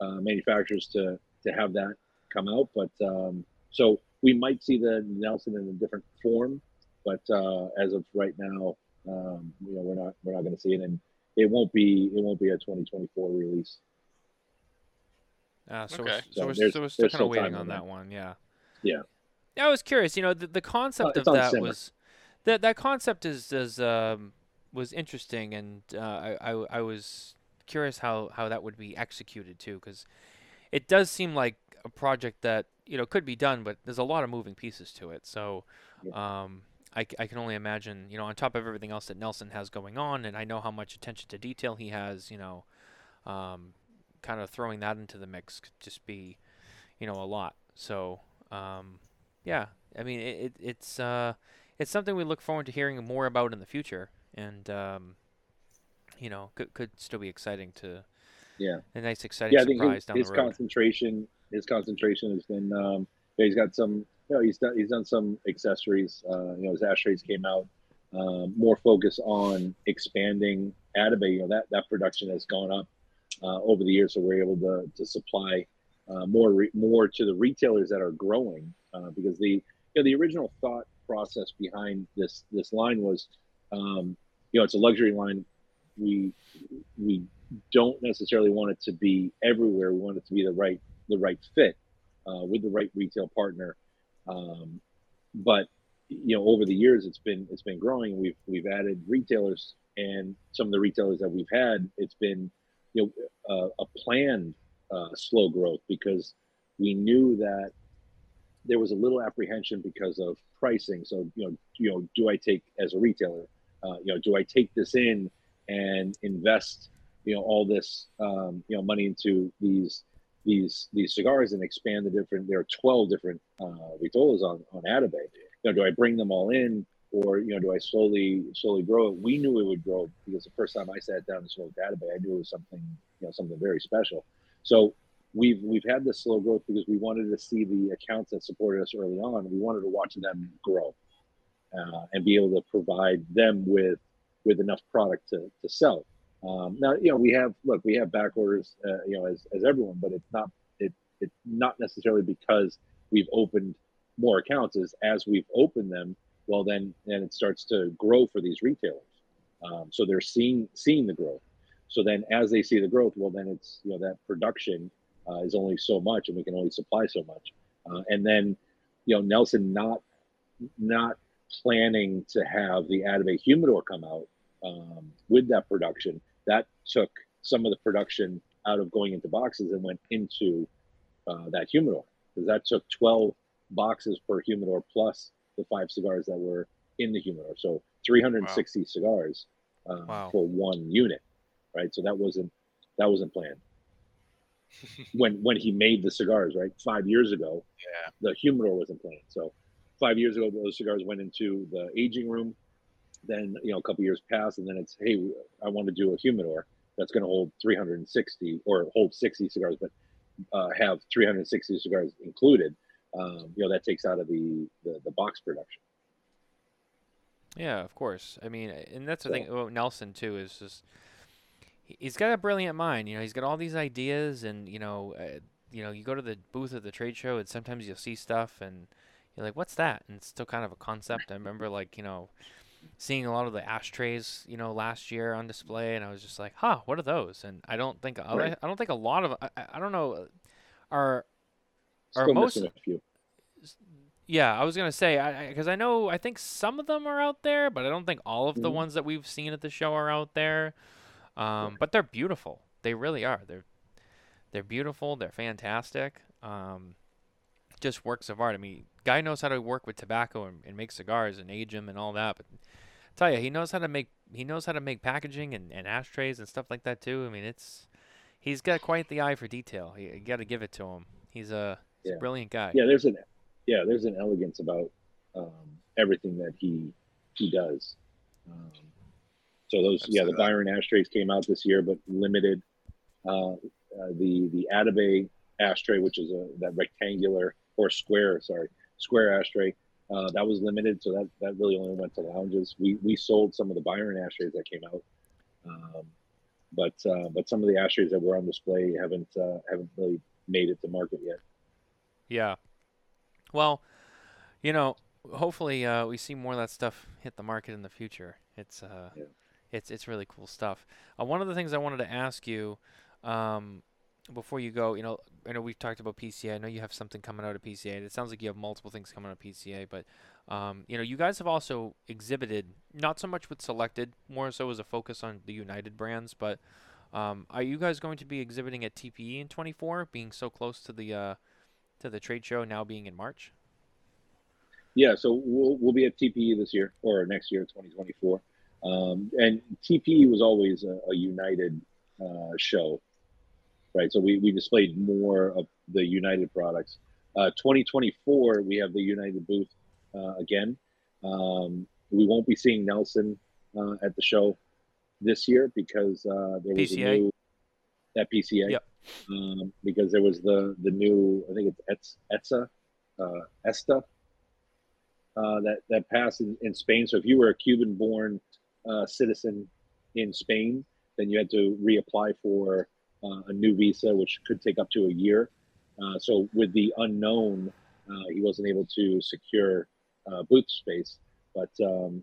S4: uh, manufacturers to to have that come out. But um, so we might see the Nelson in a different form, but uh, as of right now, um, you know we're not we're not going to see it, and it won't be it won't be a 2024 release.
S2: Uh, so,
S3: Okay.
S2: we're, so,
S4: So
S2: we're,
S4: there's-
S2: so we're still
S4: there's
S2: kind of
S4: still time
S2: waiting
S4: on
S2: on
S4: that.
S2: that one, yeah.
S4: Yeah.
S2: Yeah, I was curious. You know, the, the concept
S4: Uh,
S2: of that
S4: simmer.
S2: was that that concept is is um, was interesting, and uh, I, I I was curious how how that would be executed too, because it does seem like a project that you know could be done, but there's a lot of moving pieces to it. So, um, I, I can only imagine, you know, on top of everything else that Nelson has going on, and I know how much attention to detail he has, you know, um, kind of throwing that into the mix could just be, you know, a lot. So, um, yeah, I mean, it, it it's uh, it's something we look forward to hearing more about in the future, and um, you know, could could still be exciting to
S4: Yeah.
S2: a nice exciting
S4: yeah,
S2: surprise
S4: his,
S2: down
S4: his
S2: the road.
S4: concentration, his concentration has been. Um, he's got some. You know, he's done. He's done some accessories. Uh, you know, his ashtrays came out. Um, more focus on expanding Atabey. You know, that that production has gone up uh, over the years, so we're able to to supply uh, more re- more to the retailers that are growing uh, because the you know the original thought process behind this this line was, um, you know, it's a luxury line. We we don't necessarily want it to be everywhere. We want it to be the right the right fit uh, with the right retail partner. Um, but you know, over the years, it's been it's been growing. We've we've added retailers, and some of the retailers that we've had, it's been you know a planned uh, slow growth because we knew that there was a little apprehension because of pricing. So you know, you know, do I take as a retailer, uh, you know, do I take this in and invest, you know, all this, um, you know, money into these these these cigars and expand the different? There are twelve different uh, vitolas on on Atabey. You know, do I bring them all in, or you know, do I slowly slowly grow it? We knew it would grow because the first time I sat down and smoked Atabey, I knew it was something, you know, something very special. So we've we've had this slow growth because we wanted to see the accounts that supported us early on. We wanted to watch them grow uh, and be able to provide them with with enough product to, to sell. Um, now, you know, we have look, we have back orders, uh, you know, as, as everyone, but it's not it it's not necessarily because we've opened more accounts. Is as we've opened them, well, then then it starts to grow for these retailers. Um, so they're seeing seeing the growth. So then, as they see the growth, well, then it's you know that production uh, is only so much, and we can only supply so much. Uh, and then, you know, Nelson not not planning to have the Atabey humidor come out um, with that production. That took some of the production out of going into boxes and went into uh, that humidor because that took 12 boxes per humidor plus the five cigars that were in the humidor. So 360 cigars uh,
S2: Wow.
S4: for one unit, right? So that wasn't that wasn't planned when when he made the cigars, right? Five years ago,
S3: Yeah.
S4: the humidor wasn't planned. So five years ago, those cigars went into the aging room. Then you know a couple years pass and then it's hey, I want to do a humidor that's going to hold 360 or hold 60 cigars, but uh, have 360 cigars included. Um, you know that takes out of the the, the box production.
S2: Yeah, of course. I mean, and that's the
S4: So-
S2: thing about Nelson too is just he- he's got a brilliant mind. You know, he's got all these ideas, and you know, uh, you know, you go to the booth at the trade show, and sometimes you'll see stuff, and you're like, "What's that?" And it's still kind of a concept. I remember, like, you know, seeing a lot of the ashtrays, you know, last year on display, and I was just like, "Huh, what are those?" And I don't think I,
S4: Right.
S2: I don't think a lot of I, I I don't know are Are
S4: Still
S2: most-
S4: a few.
S2: Yeah, I was gonna say because I, know I think some of them are out there, but I don't think all of the
S4: Mhm.
S2: ones that we've seen at the show are out there. Um, but they're beautiful. They really are. They're they're beautiful. They're fantastic. Um, just works of art. I mean, guy knows how to work with tobacco and, and make cigars and age them and all that. But I tell you, he knows how to make he knows how to make packaging and, and ashtrays and stuff like that too. I mean, it's he's got quite the eye for detail. You, you got to give it to him. He's a, he's a brilliant guy.
S4: Yeah, there's an yeah, there's an elegance about um, everything that he he does. Um, so those
S3: I've
S4: yeah, the. Byron ashtrays came out this year, but limited. Uh, uh, the the Atabey ashtray, which is a that rectangular or square, sorry, square ashtray, uh, that was limited. So that that really only went to lounges. We we sold some of the Byron ashtrays that came out. Um, but uh, but some of the ashtrays that were on display haven't uh, haven't really made it to market yet.
S2: Yeah. Well, you know, hopefully uh, we see more of that stuff hit the market in the future. It's uh,
S4: Yeah.
S2: it's it's really cool stuff. Uh, one of the things I wanted to ask you, um, before you go, you know, I know we've talked about PCA. I know you have something coming out of PCA. It sounds like you have multiple things coming out of PCA, but um, you know, you guys have also exhibited not so much with Selected, more so as a focus on the United brands. But um, are you guys going to be exhibiting at TPE in 24, being so close to the uh, to the trade show now being in March?
S4: Yeah, so we'll we'll be at TPE this year or next year, 2024. Um, and TPE was always a, a United uh, show, right? So we, we displayed more of the United products. Uh, 2024, we have the United booth uh, again. Um, we won't be seeing Nelson uh, at the show this year because uh, there was
S2: PCA?
S4: a new that PCA.
S2: Yep.
S4: Um, because there was the the new I think it's Ets, ETSA, uh, ESTA uh, that that passed in, in Spain. So if you were a Cuban-born uh, citizen in Spain, then you had to reapply for a new visa, which could take up to a year. Uh, so with the unknown, uh, he wasn't able to secure uh, booth space. But um,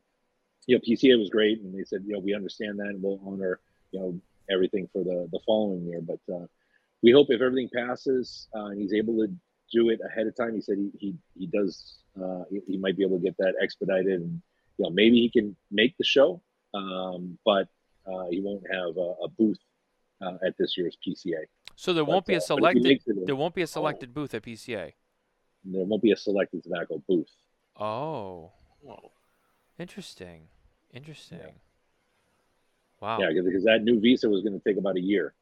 S4: you know, PCA was great, and they said, you know, we understand that, and we'll honor you know everything for the the following year. But uh, we hope if everything passes uh, and he's able to do it ahead of time, he said he he, he does. Uh, he, he might be able to get that expedited, and you know maybe he can make the show, um, but uh, he won't have a, a booth uh, at this year's PCA.
S2: So there won't be
S4: uh,
S2: a
S4: but if he
S2: selected
S4: makes it,
S2: there won't be a selected booth at PCA.
S4: there won't be a selected tobacco booth.
S2: Oh,
S3: Whoa.
S2: interesting, interesting. Wow.
S4: Yeah, because that new visa was going to take about a year,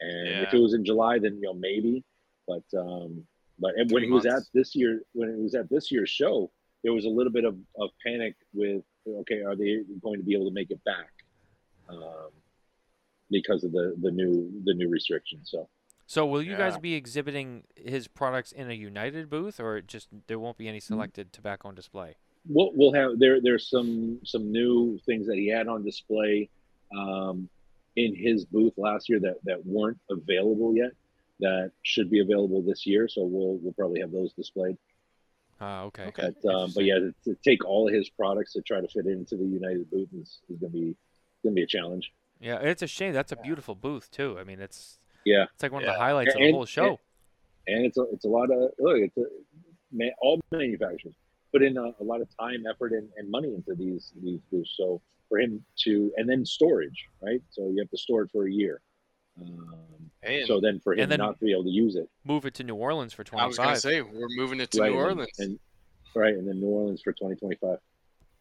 S4: and if it was in July, then you know maybe. But um, but when
S3: Three
S4: he was at this year, when it was at this year's show, there was a little bit of, of panic with okay, are they going to be able to make it back? Um, because of the the new the new restrictions. So
S2: So will you guys be exhibiting his products in a United booth, or just there won't be any
S4: Mm-hmm.
S2: selected tobacco on display?
S4: we'll we'll have there there's some some new things that he had on display um, in his booth last year that that weren't available yet that should be available this year. So we'll we'll probably have those displayed.
S2: Ah, okay.
S3: Okay.
S4: But, um, but yeah, to, to take all of his products to try to fit into the United booth is, is gonna be gonna be a challenge.
S2: Yeah, it's a shame. That's a beautiful booth too. I mean, it's
S4: Yeah,
S2: it's like one of
S3: Yeah.
S2: the highlights of the whole show.
S4: and it's a it's a lot of look. It's a, man, all manufacturers put in a, a lot of time, effort, and, and money into these these booths. So for him to and then storage, right? So you have to store it for a year. Um,
S3: Hey, and
S4: so then for him
S2: then-
S4: not to be able to use it,
S2: Move it to New Orleans for
S3: I was gonna say we're moving it to
S4: right?
S3: New Orleans,
S4: and, right, and then New Orleans for 2025.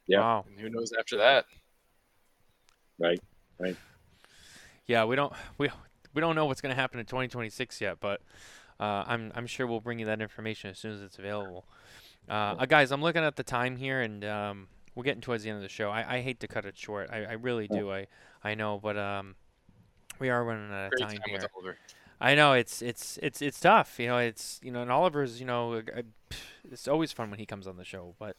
S4: yeah.
S2: Wow.
S3: and who knows after that?
S2: Yeah, we don't we we don't know what's going to happen in 2026 yet, but uh, I'm I'm sure we'll bring you that information as soon as it's available. Uh, uh, guys, I'm looking at the time here, and um, we're getting towards the end of the show. I, I hate to cut it short. I, I really do. I I know, but um, we are running out of time
S3: time
S2: here. I know it's it's it's it's tough. You know, it's you know, and Oliver's you know, uh, it's always fun when he comes on the show, but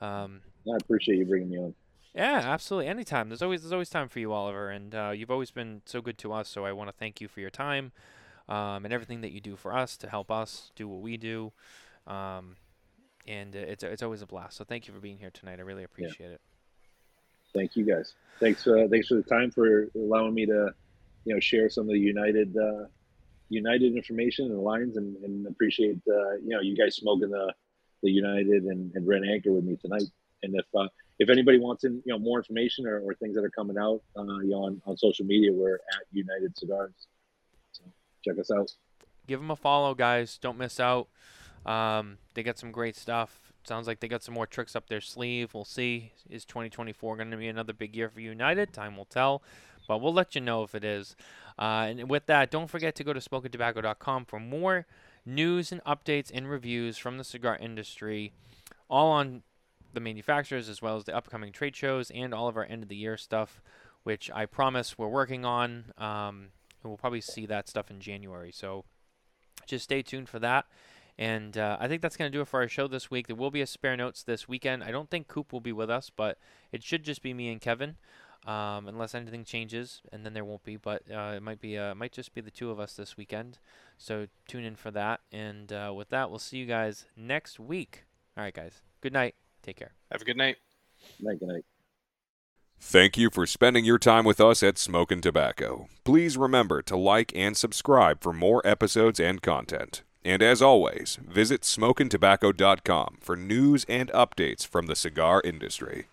S2: um,
S4: I appreciate you bringing me on.
S2: Yeah, absolutely. Anytime. There's always there's always time for you, Oliver, and uh, you've always been so good to us. So I want to thank you for your time um, and everything that you do for us to help us do what we do. Um, and uh, it's it's always a blast. So thank you for being here tonight. I really appreciate yeah. it.
S4: Thank you guys. Thanks. Uh, thanks for the time for allowing me to, you know, share some of the United uh, United information and lines, and, and appreciate uh, you know you guys smoking the the United and, and Red Anchor with me tonight. And if uh, if anybody wants in, you know more information or, or things that are coming out, uh, you know, on, on social media, we're at United Cigars. So check us out.
S2: Give them a follow, guys. Don't miss out. Um, they got some great stuff. Sounds like they got some more tricks up their sleeve. We'll see. Is 2024 going to be another big year for United? Time will tell, but we'll let you know if it is. Uh, and with that, don't forget to go to smokintabacco.com for more news and updates and reviews from the cigar industry, all on the manufacturers as well as the upcoming trade shows and all of our end of the year stuff, which I promise we're working on. Um, and we'll probably see that stuff in January. So just stay tuned for that. And uh, I think that's going to do it for our show this week. There will be a spare notes this weekend. I don't think Coop will be with us, but it should just be me and Kevin, um, unless anything changes, and then there won't be. But uh, it might be, uh, might just be the two of us this weekend. So tune in for that. And uh, with that, we'll see you guys next week. All right, guys. Good night. Take care.
S3: Have a good night.
S4: Night, good night.
S1: Thank you for spending your time with us at Smokin Tabacco. Please remember to like and subscribe for more episodes and content. And as always, visit smokintabacco.com for news and updates from the cigar industry.